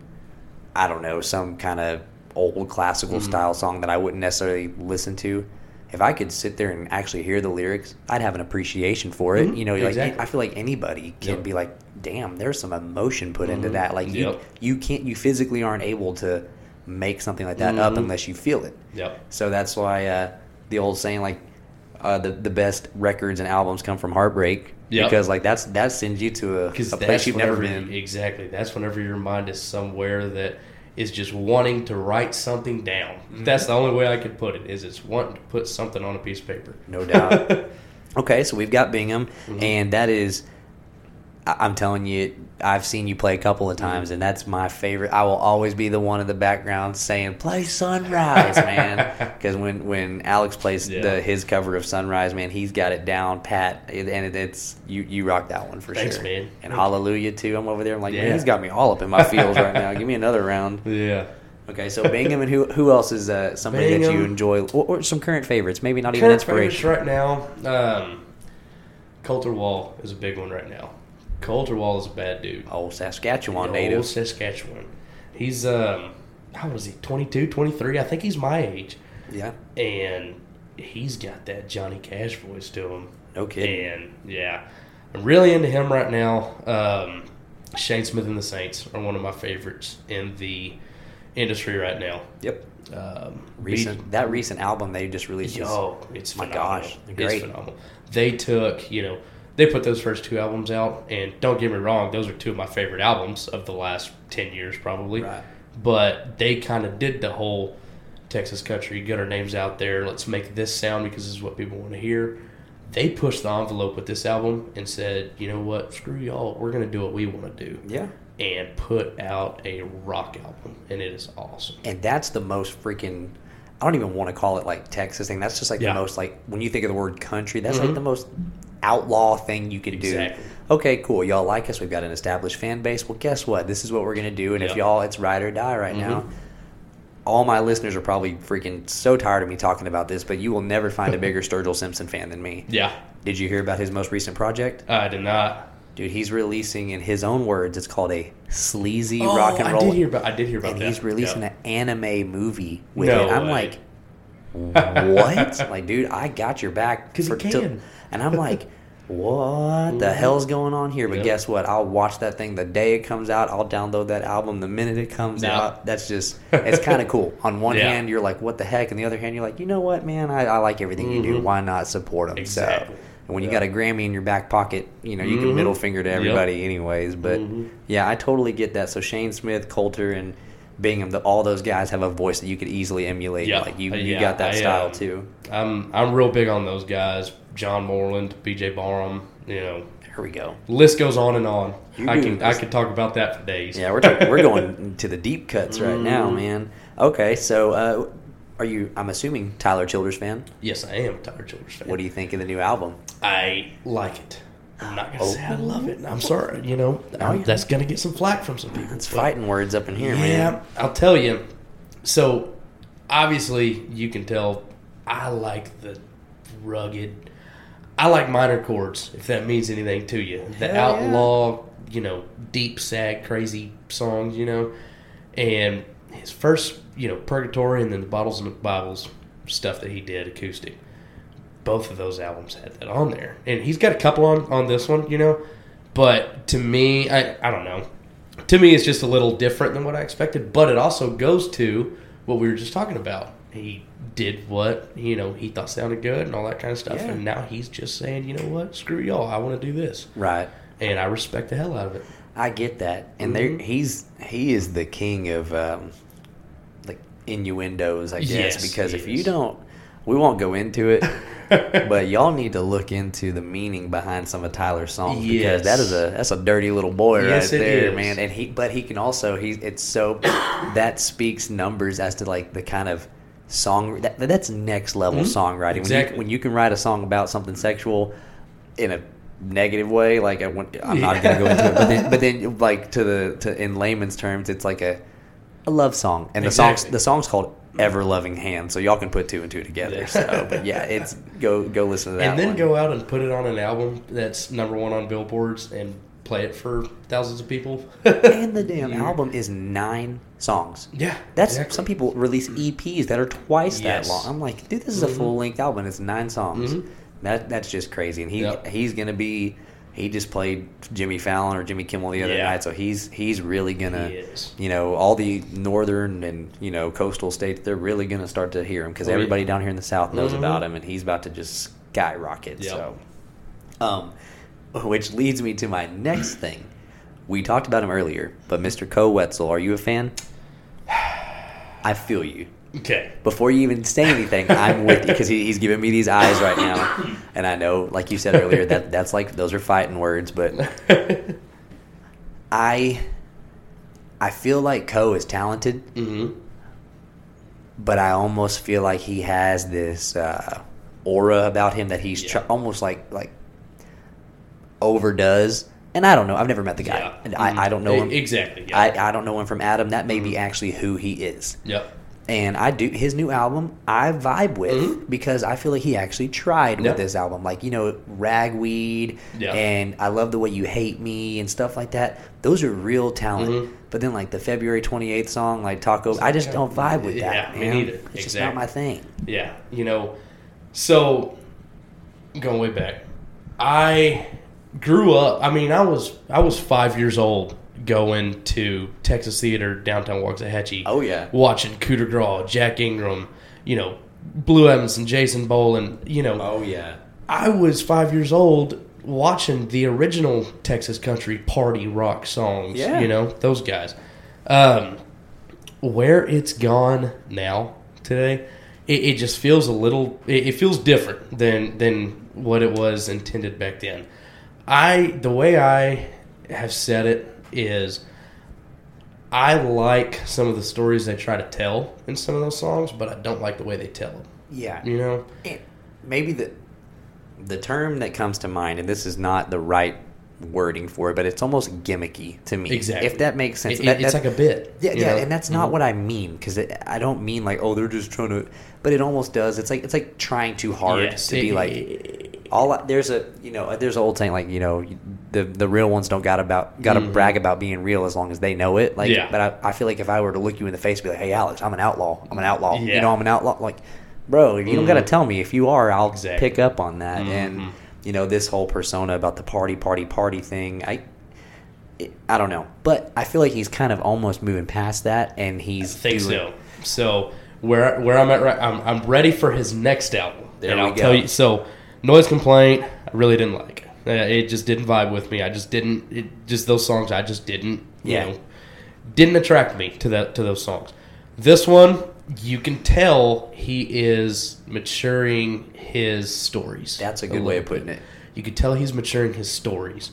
I don't know, some kind of old classical Mhm. style song that I wouldn't necessarily listen to, if I could sit there and actually hear the lyrics, I'd have an appreciation for it. Mhm, You know, like. I feel like anybody can Yep. be like, "Damn, there's some emotion put into Mhm, that." Like you, yep. you can't, you physically aren't able to make something like that up Mhm. unless you feel it. yep So that's why uh, the old saying, like, uh, the the best records and albums come from heartbreak, Yep. because like that's that sends you to a, a place you've never been. Exactly. That's whenever your mind is somewhere that is just wanting to write something down. Mm-hmm. That's the only way I could put it. Is it's wanting to put something on a piece of paper. No doubt. (laughs) okay, so we've got Bingham, Mhm. and that is, I- I'm telling you, I've seen you play a couple of times, and that's my favorite. I will always be the one in the background saying, "Play Sunrise, man," (laughs) because when when Alex plays Yeah. the his cover of Sunrise, man, he's got it down pat, and it, it's you you rock that one for Thanks, sure. man. And Hallelujah too. I'm over there. I'm like, man, he's got me all up in my feels right now. Give me another round. (laughs) Yeah. Okay, so Bingham, and who who else is uh, somebody that you enjoy, or, or some current favorites? Maybe not even Current favorites inspiration. right now. Um, Colter Wall is a big one right now. Colter Wall is a bad dude. Oh, Saskatchewan Old native. Saskatchewan. He's um, how old is he? 22, 23? I think he's my age, Yeah. and he's got that Johnny Cash voice to him. No kidding. And yeah, I'm really into him right now. Um, Shane Smith and the Saints are one of my favorites in the industry right now. Yep. Um, Recent that recent album they just released. is- Yo, it's My phenomenal. gosh, great. It's phenomenal. They took, you know, they put those first two albums out, and don't get me wrong, those are two of my favorite albums of the last ten years, probably. Right. But they kind of did the whole Texas country, get our names out there. Let's make this sound because this is what people want to hear. They pushed the envelope with this album and said, you know what, screw y'all, we're going to do what we want to do. Yeah. And put out a rock album, and it is awesome. And that's the most freaking. I don't even want to call it like Texas thing. That's just like Yeah. the most like when you think of the word country. That's Mhm. like the most outlaw thing you can Exactly. do. Okay, cool. Y'all like us. We've got an established fan base. Well, guess what? This is what we're gonna do. And if y'all, it's ride or die right now. Mhm. All my listeners are probably freaking so tired of me talking about this, but you will never find a bigger (laughs) Sturgill Simpson fan than me. Yeah, Did you hear about his most recent project? I did not. Dude, he's releasing, in his own words, it's called a sleazy Oh, rock and roll. I did hear about. I did hear about and that. he's releasing an anime movie with No it. I'm way. like, (laughs) what? like, dude, I got your back (laughs) 'Cause he can. And I'm like, what the hell's going on here? But Yep. guess what? I'll watch that thing the day it comes out. I'll download that album the minute it comes out. That's just, it's kind of cool. (laughs) On one Yeah. hand, you're like, what the heck? And the other hand, you're like, you know what, man? I, I like everything you do. Mhm. Why not support them? Exactly. So, and when you Yeah. got a Grammy in your back pocket, you know, you can Mhm. middle finger to Yep. everybody, anyways. But Mhm. yeah, I totally get that. So Shane Smith, Colter, and Bingham, the, all those guys have a voice that you could easily emulate. Yeah. Like you, Uh, you yeah, got that I, style um, too. I'm I'm real big on those guys. John Moreland, B.J. Barham. You know, Here we go. list goes on and on. You I can I could talk about that for days. Yeah, we're talking, we're going (laughs) to the deep cuts right now, Mhm. man. Okay, so uh, are you? I'm assuming Tyler Childers fan. Yes, I am Tyler Childers fan. What do you think of the new album? I like it. I'm not gonna Oh. say I love it. I'm sorry. You know, Oh, yeah. that's gonna get some flack from some people. It's fighting words up in here, yeah, man. I'll tell you. So, obviously, you can tell I like the rugged. I like minor chords, if that means anything to you. The Hell yeah. outlaw, you know, deep, sad, crazy songs, you know. And his first, you know, Purgatory and then the Bottles and the Bibles stuff that he did acoustic. Both of those albums had that on there. And he's got a couple on, on this one, you know. But to me, I, I don't know to me it's just a little different than what I expected, but it also goes to what we were just talking about. He did what, you know, he thought sounded good and all that kind of stuff. Yeah. And now he's just saying, you know what, screw y'all, I want to do this. Right. And I respect the hell out of it. I get that, and Mhm. there he's he is the king of um, like innuendos, I guess. Yes, because if you don't, we won't go into it, (laughs) but y'all need to look into the meaning behind some of Tyler's songs because that is a that's a dirty little boy Yes, right there, is. man. And he, but he can also he it's so (coughs) that speaks numbers as to like the kind of song that that's next level Mhm. songwriting. When you when you can write a song about something sexual in a negative way, like I want, I'm not gonna go into it, but then, but then like to the to in layman's terms, it's like a a love song, and the songs the song's called "Ever Loving Hand," so y'all can put two and two together. Yeah. So, but yeah, it's go go listen to that. and then one. go out and put it on an album that's number one on billboards and play it for thousands of people. and the damn (laughs) Yeah. album is nine songs. Yeah. That's exactly. some people release EPs that are twice Yes. that long. I'm like, dude, this is a Mhm. full length album. It's nine songs. Mhm. That that's just crazy. And he Yep. he's gonna be. He just played Jimmy Fallon or Jimmy Kimmel the other Yeah. night, so he's he's really gonna. He. You know, all the northern and you know coastal states, they're really gonna start to hear him because Oh, everybody down here in the south knows Mhm. about him, and he's about to just skyrocket. Yep. So, um, which leads me to my next thing. We talked about him earlier, but Mr. Koe Wetzel, are you a fan? I feel you. Okay. Before you even say anything, I'm with you because he, he's giving me these eyes right now, and I know, like you said earlier, that that's like those are fighting words. But (laughs) I, I feel like Koe is talented, hmm but I almost feel like he has this uh, aura about him that he's tr- almost like like overdoes. And I don't know. I've never met the guy. Yeah. And I, I don't know him. Exactly. Yeah. I, I don't know him from Adam. That may be Mhm. actually who he is. yep. And I do his new album. I vibe with Mhm. because I feel like he actually tried Yeah. with this album. Like you know, ragweed, Yeah. and I love the way you hate me and stuff like that. Those are real talent. Mhm. But then like the February twenty eighth song, like Taco, I just don't vibe with that. Yeah, me man. neither. It's just not my thing. Yeah, you know, so going way back, I grew up. I mean, I was I was five years old going to Texas Theater downtown Waxahachie. Oh, yeah. watching Cooder Graw, Jack Ingram, you know, Blue Evans and Jason Boland. You know, Oh yeah. I was five years old watching the original Texas country party rock songs. Yeah. You know, those guys. Um, where it's gone now today. It, it just feels a little. It, it feels different than than what it was intended back then. I the way I have said it is. I like some of the stories they try to tell in some of those songs, but I don't like the way they tell them. Yeah. You know, maybe the the term that comes to mind, and this is not the right wording for it, but it's almost gimmicky to me. Exactly. If that makes sense. It- That- it's that- like a bit. Yeah, yeah, know? and that's not mm-hmm. what I mean because I don't mean like oh they're just trying to, but it almost does. It's like it's like trying too hard Yes, to be it- like all. I- There's a you know there's an old saying like you know the the real ones don't got about got to mm-hmm. brag about being real as long as they know it. Like, Mm-hmm. Yeah. but I, I feel like if I were to look you in the face and be like hey Alex I'm an outlaw I'm an outlaw you know I'm an outlaw like bro you don't got to mm-hmm. tell me if you are I'll Exactly. pick up on that and you know this whole persona about the party party party thing I. I don't know, but I feel like he's kind of almost moving past that, and he's I think doing, so. So where where I'm at, right, I'm I'm ready for his next album. There and we I'll go. tell you. So noise complaint, I really didn't like. Uh, it just didn't vibe with me. I just didn't. It just those songs. I just didn't. You Yeah. know, didn't attract me to that to those songs. This one, you can tell he is maturing his stories. That's a a good way of putting bit. it. You could tell he's maturing his stories.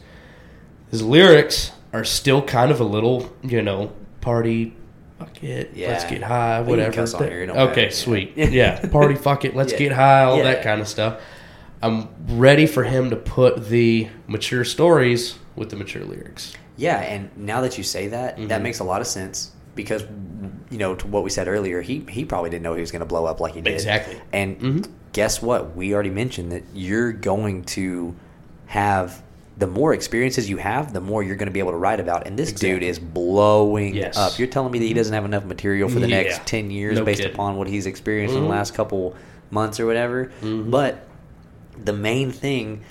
His lyrics are still kind of a little, you know, party, fuck it, let's get high, whatever. on here, matter. okay, Yeah. sweet. (laughs) Yeah, party, fuck it, let's Yeah. get high, all Yeah. that kind of stuff. I'm ready for him to put the mature stories with the mature lyrics. Yeah, and now that you say that, that Mhm. makes a lot of sense because you know to what we said earlier, he he probably didn't know he was going to blow up like he did. Exactly. And Mhm. guess what? We already mentioned that you're going to have the more experiences you have, the more you're going to be able to write about. And this dude is blowing Yes. up. You're telling me that he doesn't have enough material for the Yeah. next ten years No based kidding. upon what he's experienced in Mhm. the last couple months or whatever. Mhm. But the main thing,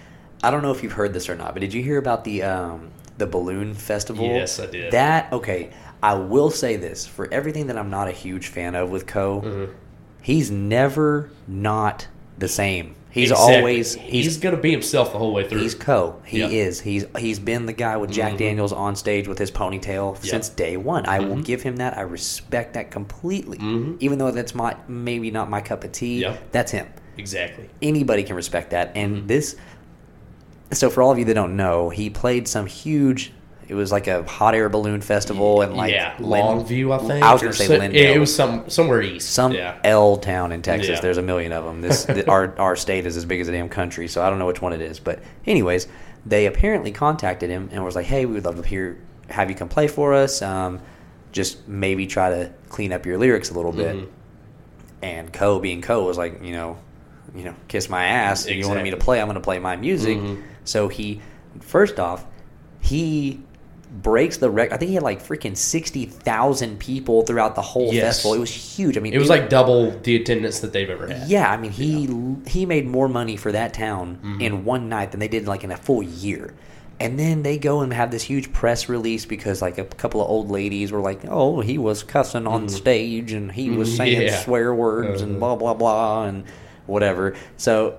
I don't know if you've heard this or not, but did you hear about the um, the balloon festival? Yes, I did. That okay. I will say this for everything that I'm not a huge fan of with Koe, Mhm. he's never not the same. He's Exactly. always he's, he's gonna be himself the whole way through. he's Koe. He Yeah. is. He's he's been the guy with Jack Mhm. Daniels on stage with his ponytail Yeah. since day one. I will Mhm. give him that. I respect that completely. Mhm. Even though that's my maybe not my cup of tea. Yeah. That's him exactly. anybody can respect that. And Mhm. this, so for all of you that don't know, he played some huge. It was like a hot air balloon festival and like yeah, Lin- Longview, I think. I was or gonna say so- Lindale. It was some somewhere east. some yeah. L town in Texas. Yeah. There's a million of them. This the, (laughs) our our state is as big as a damn country, so I don't know which one it is. But anyways, they apparently contacted him and was like, "Hey, we would love to hear have you come play for us. Um, just maybe try to clean up your lyrics a little bit." Mhm. And Koe being Koe was like, you know, you know, kiss my ass. You wanted me to play, I'm going to play my music. Mhm. So he, first off, he breaks the record. I think he had like freaking sixty thousand people throughout the whole Yes. festival. It was huge. I mean, It was like double the attendance that they've ever had. yeah. I mean, he he made more money for that town Mhm. in one night than they did like in a full year. And then they go and have this huge press release because like a couple of old ladies were like, "Oh, he was cussing on Mhm. stage and he was (laughs) saying yeah. swear words and Uh-huh. blah blah blah and whatever." So,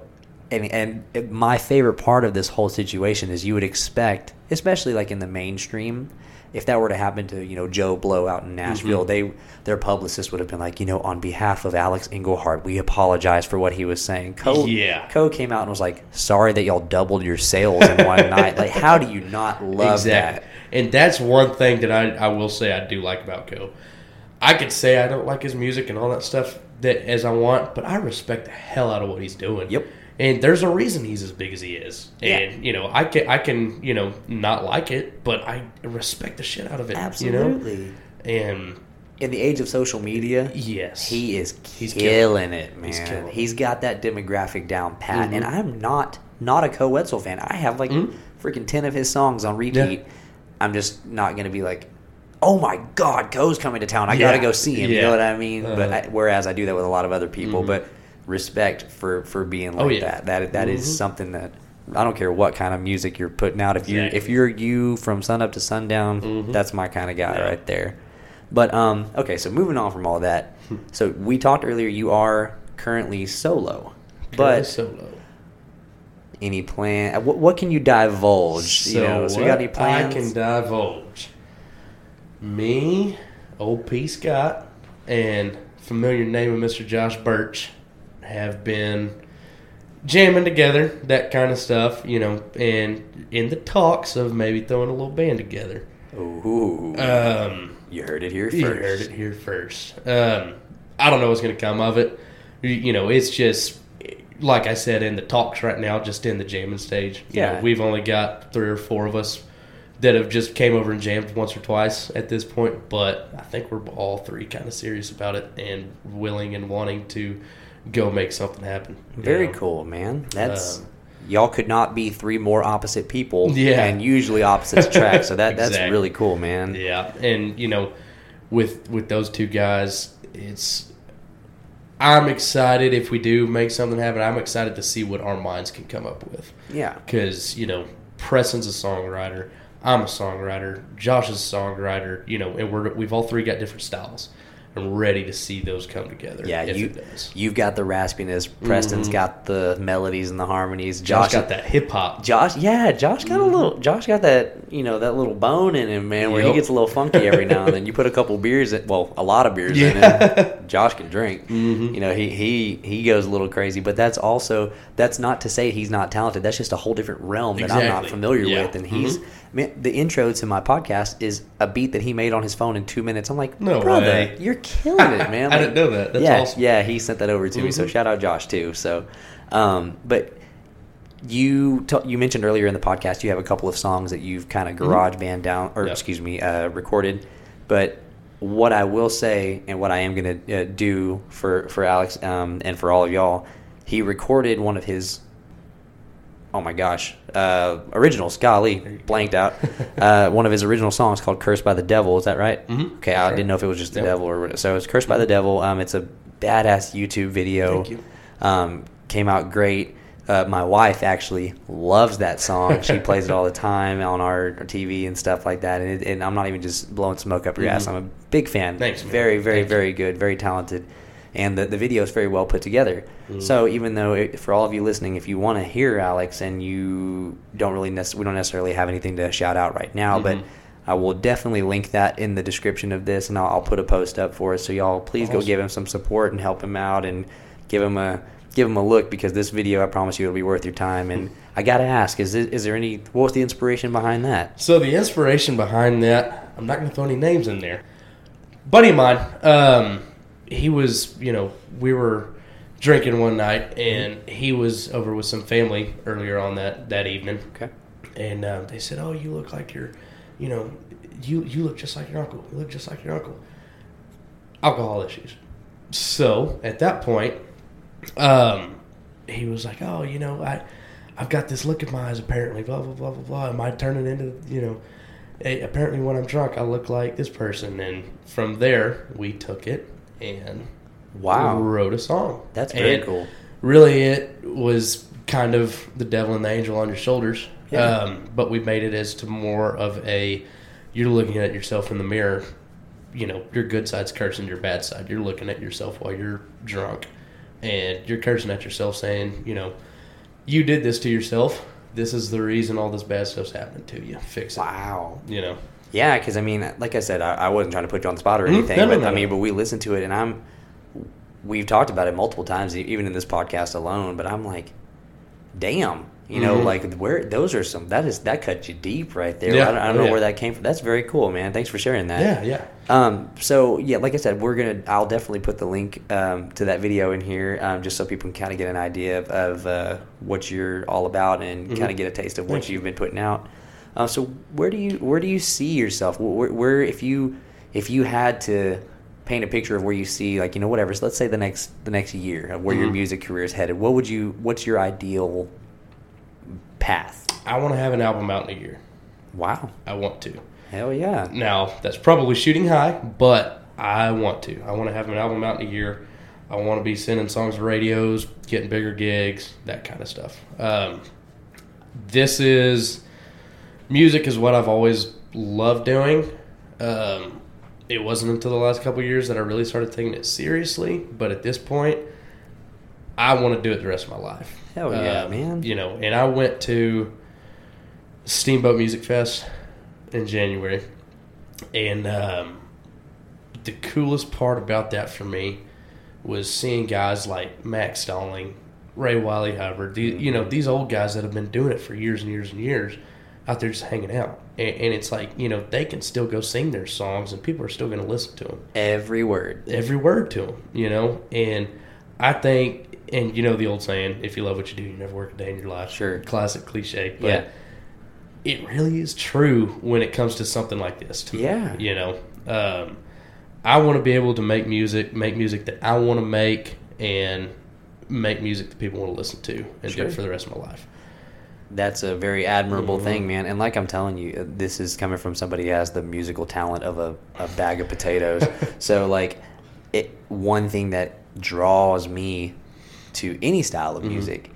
and and my favorite part of this whole situation is you would expect, especially like in the mainstream, if that were to happen to you know Joe Blow out in Nashville, Mhm. they their publicist would have been like, you know, on behalf of Alex Engelhardt, we apologize for what he was saying. Koe Yeah. Koe came out and was like, sorry that y'all doubled your sales in one night. Like, how do you not love exactly. And that's one thing that I, I will say I do like about Koe. I could say I don't like his music and all that stuff that as I want, but I respect the hell out of what he's doing. Yep. And there's a reason he's as big as he is. Yeah. And you know, I can I can, you know, not like it, but I respect the shit out of it. Absolutely. You know? And In the age of social media, yes. he is He's killing it, man. He's killing. He's got that demographic down pat. Mhm. And I'm not not a Koe Wetzel fan. I have like Mhm. freaking ten of his songs on repeat. I'm just not gonna be like, oh my god, Koe's coming to town. I gotta go see him. You know what I mean? But Uh-huh. I, whereas I do that with a lot of other people, Mhm. but respect for for being like Oh, yeah. that. That that is Mhm. something that. I don't care what kind of music you're putting out. If you if you're you from sun up to sundown, Mhm. that's my kind of guy Yeah. right there. But um, okay, so moving on from all that, Hmm. so we talked earlier. You are currently solo, but solo. any plan? uh, What, what can you divulge? you know, so you got any plans? I can divulge. Me, old P. Scott, and familiar name of Mr. Josh Birch have been jamming together, that kind of stuff, you know, and in the talks of maybe throwing a little band together. Ooh, Um, you heard it here first. you heard it here first. Um, I don't know what's going to come of it. You- know, it's just like I said in the talks right now, just in the jamming stage. You Yeah. know, we've only got three or four of us that have just came over and jammed once or twice at this point, but I think we're all three kind of serious about it and willing and wanting to go make something happen. Very know? cool, man. That's Um, y'all could not be three more opposite people. (laughs) Yeah. and usually opposites attract. So that that's really cool, man. Yeah, and you know, with with those two guys, it's I'm excited if we do make something happen. I'm excited to see what our minds can come up with Yeah, because you know, Preston's a songwriter. I'm a songwriter. Josh is a songwriter. You know, and we're we've all three got different styles. I'm ready to see those come together. yeah. You you've got the raspiness. Preston's Mhm. got the melodies and the harmonies. Josh Josh got that hip hop. Josh, yeah, Josh got a mm-hmm. little. Josh got that, you know, that little bone in him, man, where he gets a little funky every now and then. You put a couple beers, in, well, a lot of beers in Yeah. him. Josh can drink. Mm-hmm. You know, he he he goes a little crazy, but that's also that's not to say he's not talented. That's just a whole different realm that I'm not familiar Yeah. with. And he's man, the intro to my podcast is a beat that he made on his phone in two minutes. I'm like, No brother, way. you're killing it, man. (laughs) I didn't know that. That's yeah, awesome. yeah, he sent that over to me. So Mhm. shout out Josh too. So, um, but you t- you mentioned earlier in the podcast you have a couple of songs that you've kind of garage band down or Yep. excuse me uh, recorded. But what I will say and what I am going to uh, do for for Alex um, and for all of y'all, he recorded one of his. Oh my gosh! Uh, originals, golly, blanked out. (laughs) Uh, one of his original songs called "Cursed by the Devil." Is that right? Mhm. Okay, I didn't know if it was just the Yep. devil or what. So it's "Cursed by the Devil." Um, it's a badass YouTube video. Thank you. Um, came out great. Uh, my wife actually loves that song. She (laughs) plays it all the time on our, our TV and stuff like that. And, it, and I'm not even just blowing smoke up your ass. Mhm. I'm a big fan. Thanks, man. Very, very, Thank you. very good. Very talented. And the, the video is very well put together. Mm-hmm. So even though it, for all of you listening, if you want to hear Alex and you don't really nec- we don't necessarily have anything to shout out right now, but Mhm. I will definitely link that in the description of this, and I'll, I'll put a post up for us. So y'all, please go give him some support and help him out, and give him a give him a look because this video, I promise you, it'll be worth your time. And I gotta ask, is it, is there any what was the inspiration behind that? So the inspiration behind that, I'm not going to throw any names in there. Buddy of mine, um, he was, you know, we were drinking one night, and he was over with some family earlier on that that evening, Okay. and um, they said, "Oh, you look like your, you know, you you look just like your uncle. You look just like your uncle." Alcohol issues. So at that point, um, he was like, "Oh, you know, I, I've got this look in my eyes. Apparently, blah blah blah blah blah. Am I turning into, you know, apparently when I'm drunk, I look like this person." And from there, we took it and Wow. wrote a song. That's very And cool. Really, it was kind of the devil and the angel on your shoulders. Yeah. Um, but we made it as to more of a you're looking at yourself in the mirror. You know, your good side's cursing your bad side. You're looking at yourself while you're drunk, and you're cursing at yourself, saying, you know, you did this to yourself. This is the reason all this bad stuff's happening to you. Fix it. Wow. You know. Yeah, because I mean, like I said, I, I wasn't trying to put you on the spot or Mhm. anything, No, no, but no, I mean, no. but we listened to it, and I'm, we've talked about it multiple times, even in this podcast alone. But I'm like, damn, you know, Mhm. like where those are some that is that cut you deep right there. Yeah. I don't, I don't Oh, know yeah. where that came from. That's very cool, man. Thanks for sharing that. Yeah, yeah. Um, so yeah, like I said, we're gonna. I'll definitely put the link um, to that video in here, um, just so people can kind of get an idea of, of uh, what you're all about and Mhm. kind of get a taste of what Thank you. you've been putting out. Uh, so where do you where do you see yourself? Where, where if you if you had to paint a picture of where you see like you know whatever. So let's say the next the next year of where your Mhm. music career is headed. What would you? What's your ideal path? I want to have an album out in a year. Wow, I want to. hell yeah. Now, that's probably shooting high, but I want to. I want to have an album out in a year. I want to be sending songs to radios, getting bigger gigs, that kind of stuff. Um, this is music is what I've always loved doing. Um, it wasn't until the last couple of years that I really started taking it seriously, but at this point, I want to do it the rest of my life. Hell yeah, Um, man. You know, and I went to Steamboat Music Fest in January, and um, the coolest part about that for me was seeing guys like Max Stalling, Ray Wylie Hubbard, the, you know, these old guys that have been doing it for years and years and years out there just hanging out. And, and it's like, you know, they can still go sing their songs and people are still going to listen to them. Every word. Every word to them, you know? And I think, and you know the old saying, if you love what you do, you never work a day in your life. Sure. Classic cliche. But Yeah. it really is true when it comes to something like this. To me, Yeah. you know, um, I want to be able to make music, make music that I want to make, and make music that people want to listen to, and do it for the rest of my life. That's a very admirable Mm-hmm. thing, man. And like I'm telling you, this is coming from somebody who has the musical talent of a, a bag of potatoes. (laughs) so, like, it one thing that draws me to any style of Mm-hmm. music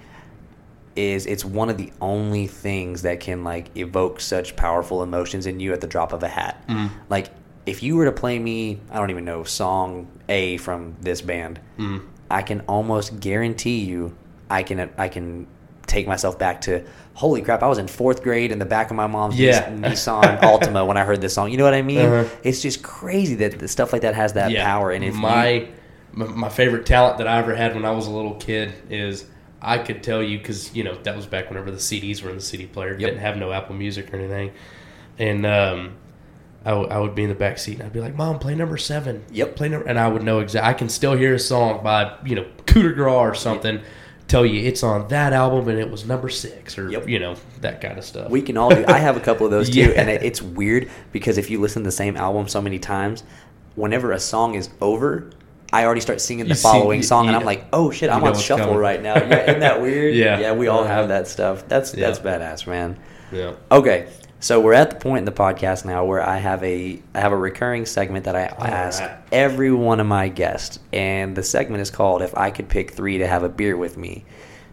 is it's one of the only things that can like evoke such powerful emotions in you at the drop of a hat. Mm-hmm. Like, if you were to play me, I don't even know song A from this band, Mm-hmm. I can almost guarantee you, I can I can take myself back to holy crap! I was in fourth grade in the back of my mom's Yeah. Nissan (laughs) Altima when I heard this song. You know what I mean? Uh-huh. It's just crazy that the stuff like that has that power. And if my my my favorite talent that I ever had when I was a little kid is I could tell you because you know that was back whenever the CDs were in the CD player, Yep. didn't have no Apple Music or anything, and um, I, w- I would be in the back seat and I'd be like, "Mom, play number seven. Yep. play number," and I would know exactly. I can still hear a song by you know de Grace or something. Tell you it's on that album and it was number six or Yep. you know that kind of stuff. We can all do. I have a couple of those too, (laughs) Yeah. and it, it's weird because if you listen to the same album so many times, whenever a song is over, I already start singing the You see- following song, and. I'm like, "Oh shit, I'm on shuffle coming. right now." Yeah, isn't that weird? (laughs) Yeah. yeah, we all have that stuff. That's Yeah. that's badass, man. yeah. Okay, so we're at the point in the podcast now where I have a I have a recurring segment that I ask right. every one of my guests, and the segment is called "If I Could Pick Three to Have a Beer with Me."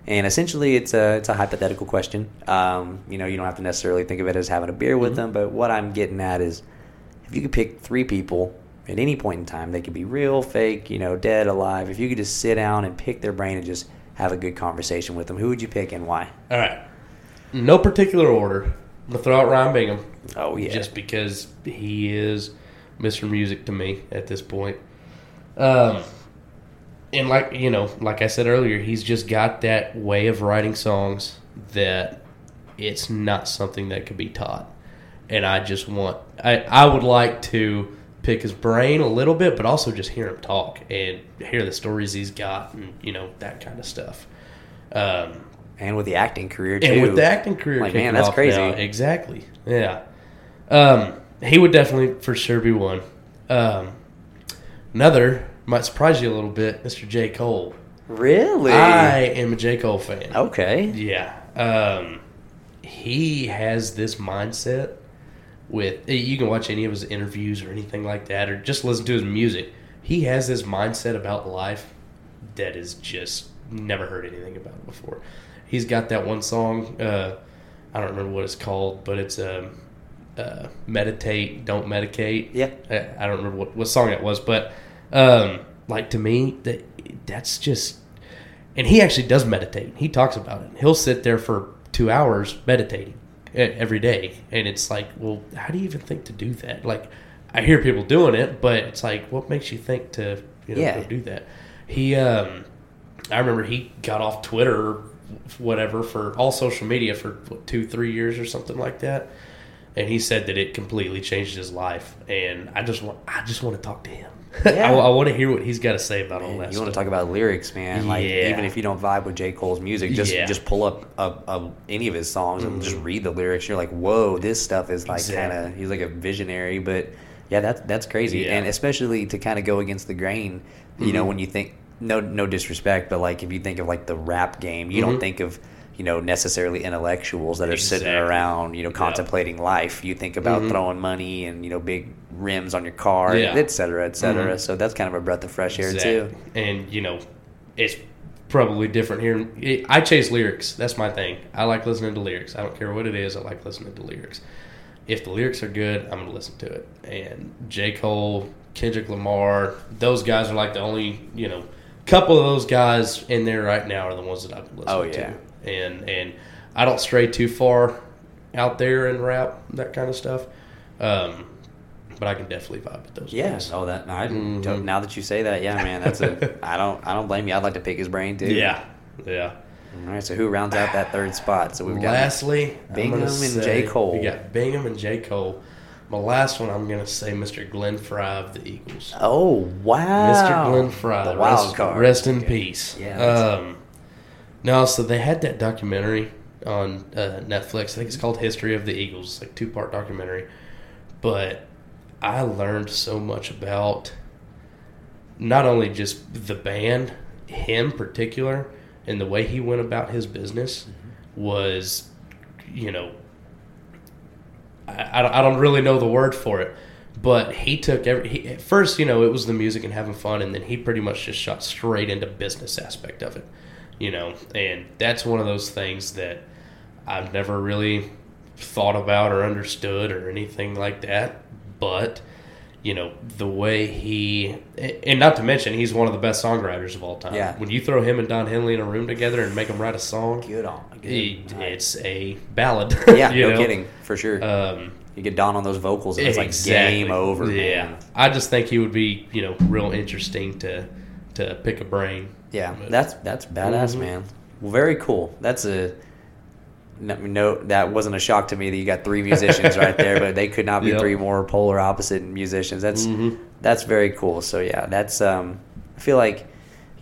And essentially, it's a it's a hypothetical question. Um, you know, you don't have to necessarily think of it as having a beer with them, but what I'm getting at is, if you could pick three people at any point in time, they could be real, fake, you know, dead, alive. If you could just sit down and pick their brain and just have a good conversation with them, who would you pick and why? All right. No particular order. I'm gonna throw out Ryan Bingham. Oh yeah, just because he is Mr. Music to me at this point. Um, and like you know, like I said earlier, he's just got that way of writing songs that it's not something that could be taught. And I just want, I, I would like to pick his brain a little bit, but also just hear him talk and hear the stories he's got and you know that kind of stuff. Um, and with the acting career too. and with the acting career, Like, man, that's crazy. now- exactly. Yeah. Um, he would definitely for sure be one. Um, another might surprise you a little bit, Mr. J. Cole. Really? I am a J. Cole fan. okay. Yeah. Um, he has this mindset with you can watch any of his interviews or anything like that or just listen to his music. He has this mindset about life that is just never heard anything about before. He's got that one song, uh, I don't remember what it's called, but it's um, uh, meditate, don't medicate. Yeah. I, don't remember what, what song it was, but um, like to me, that that's just and he actually does meditate. He talks about it. He'll sit there for two hours meditating every day, and it's like, well, how do you even think to do that? Like, I hear people doing it, but it's like, what makes you think to you know Yeah. do that? He, um, I remember he got off Twitter, whatever, for all social media for what, two, three years or something like that. And he said that it completely changed his life, and I just want, I just want to talk to him. (laughs) Yeah. I, want to hear what he's got to say about all that. you want to talk about lyrics, man? Like Yeah. even if you don't vibe with J. Cole's music, just Yeah. just pull up uh, any of his songs and just read the lyrics. You're like, whoa, this stuff is like kind of. He's like a visionary, but yeah, that's that's crazy, and especially to kind of go against the grain. You know, Mhm. when you think no no disrespect, but like if you think of like the rap game, you don't Mhm. think of you know necessarily intellectuals that are sitting around you know Yeah. contemplating life. You think about Mhm. throwing money and you know big rims on your car, Yeah. et cetera, et cetera. Mhm. So that's kind of a breath of fresh air Exactly. too. And you know, it's probably different here. I chase lyrics. That's my thing. I like listening to lyrics. I don't care what it is. I like listening to lyrics. If the lyrics are good, I'm going to listen to it. And J. Cole, Kendrick Lamar, those guys are like the only you know couple of those guys in there right now are the ones that I've been listening Oh, yeah. to. And and I don't stray too far out there in rap that kind of stuff. Um, but I can definitely vibe with those. Yeah. guys. Oh, that I Mhm. now that you say that, yeah, man, that's a. (laughs) I don't I don't blame you. I'd like to pick his brain too. yeah, yeah. All right. So who rounds out that third spot? So we've got. Lastly, Bingham and say- J. Cole. We got Bingham and J. Cole. My last one, I'm gonna say Mr. Glenn Frey of the Eagles. Oh wow. Mr. Glenn Frey, the rest, card. Rest in Okay. peace. Yeah, Um, no, so they had that documentary on uh, Netflix. I think it's called History of the Eagles, like two part documentary. But I learned so much about not only just the band, him particular, and the way he went about his business Mm-hmm. was, you know, I, I don't- really know the word for it, but he took every. He, at first, you know, it was the music and having fun, and then he pretty much just shot straight into business aspect of it, you know, and that's one of those things that I've never really thought about or understood or anything like that, but. You know the way he, and not to mention, he's one of the best songwriters of all time. Yeah. When you throw him and Don Henley in a room together and make them write a song, Good on. It- it's a ballad. (laughs) yeah, no know? kidding, for sure. Um, you get Don on those vocals, and it's like game over. Yeah, man. I just think he would be, you know, real interesting to to pick a brain. Yeah, that's that's badass, Mhm. man. Well, very cool. That's a no, no, that wasn't a shock to me that you got three musicians right there, but they could not be (laughs) Yep. three more polar opposite musicians. That's Mhm. that's very cool. So yeah, that's um, I feel like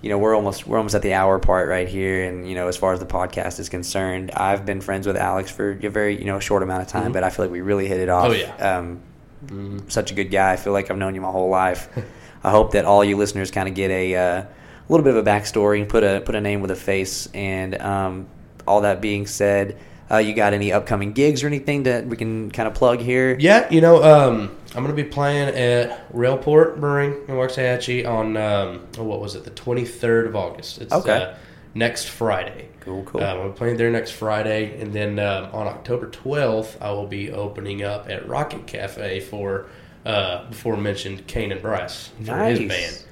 you know we're almost we're almost at the hour part right here, and you know as far as the podcast is concerned, I've been friends with Alex for a very you know short amount of time, Mhm. but I feel like we really hit it off. Oh, yeah. Um, Mhm. such a good guy. I feel like I've known you my whole life. I hope that all you listeners kind of get a uh, little bit of a backstory and put a put a name with a face. And um, all that being said, uh, you got any upcoming gigs or anything that we can kind of plug here? Yeah, you know, um, I'm going to be playing at Railport Brewing in Waxahachie on um, oh, what was it, the 23rd of August. It's Okay. uh, next Friday. Cool, cool. Um, I'm playing there next Friday, and then um, on October 12th, I will be opening up at Rocket Cafe for uh, before mentioned Kane and Bryce for his band.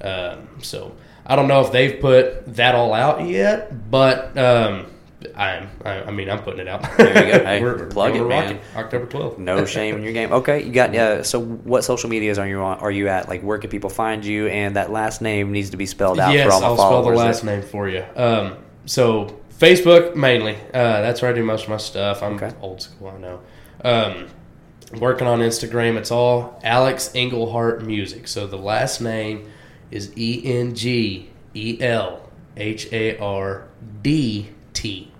Um, so I don't know if they've put that all out yet, but I'm. I, I mean, I'm putting it out. There you go. Hey, (laughs) We're plug going it, to man. October 12th. No (laughs) shame in your game. Okay, you got. Uh, so, what social medias are you on? Are you at? Like, where can people find you? And that last name needs to be spelled out yes, for all my I'll followers. spell the last name for you. Um, so Facebook mainly. Uh, that's where I do most of my stuff. I'm Okay. old school, I know. Um, working on Instagram. It's all Alex Engelhardt Music. So the last name is E N G E L H A R D T.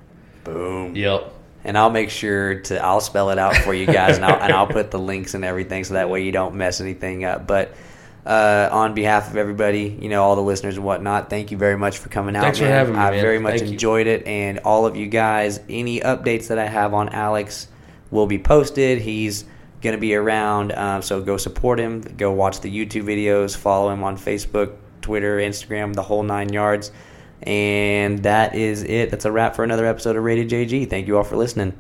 Boom. Yep. and I'll make sure to I'll spell it out for you guys, and I'll, and I'll put the links and everything, so that way you don't mess anything up. But uh, on behalf of everybody, you know, all the listeners and whatnot, thank you very much for coming out. Thanks for having me, I man. very much Thank you. enjoyed it, and all of you guys. Any updates that I have on Alex will be posted. He's going to be around, um, so go support him. Go watch the YouTube videos. Follow him on Facebook, Twitter, Instagram, the whole nine yards. And that is it. That's a wrap for another episode of Rated JG. Thank you all for listening.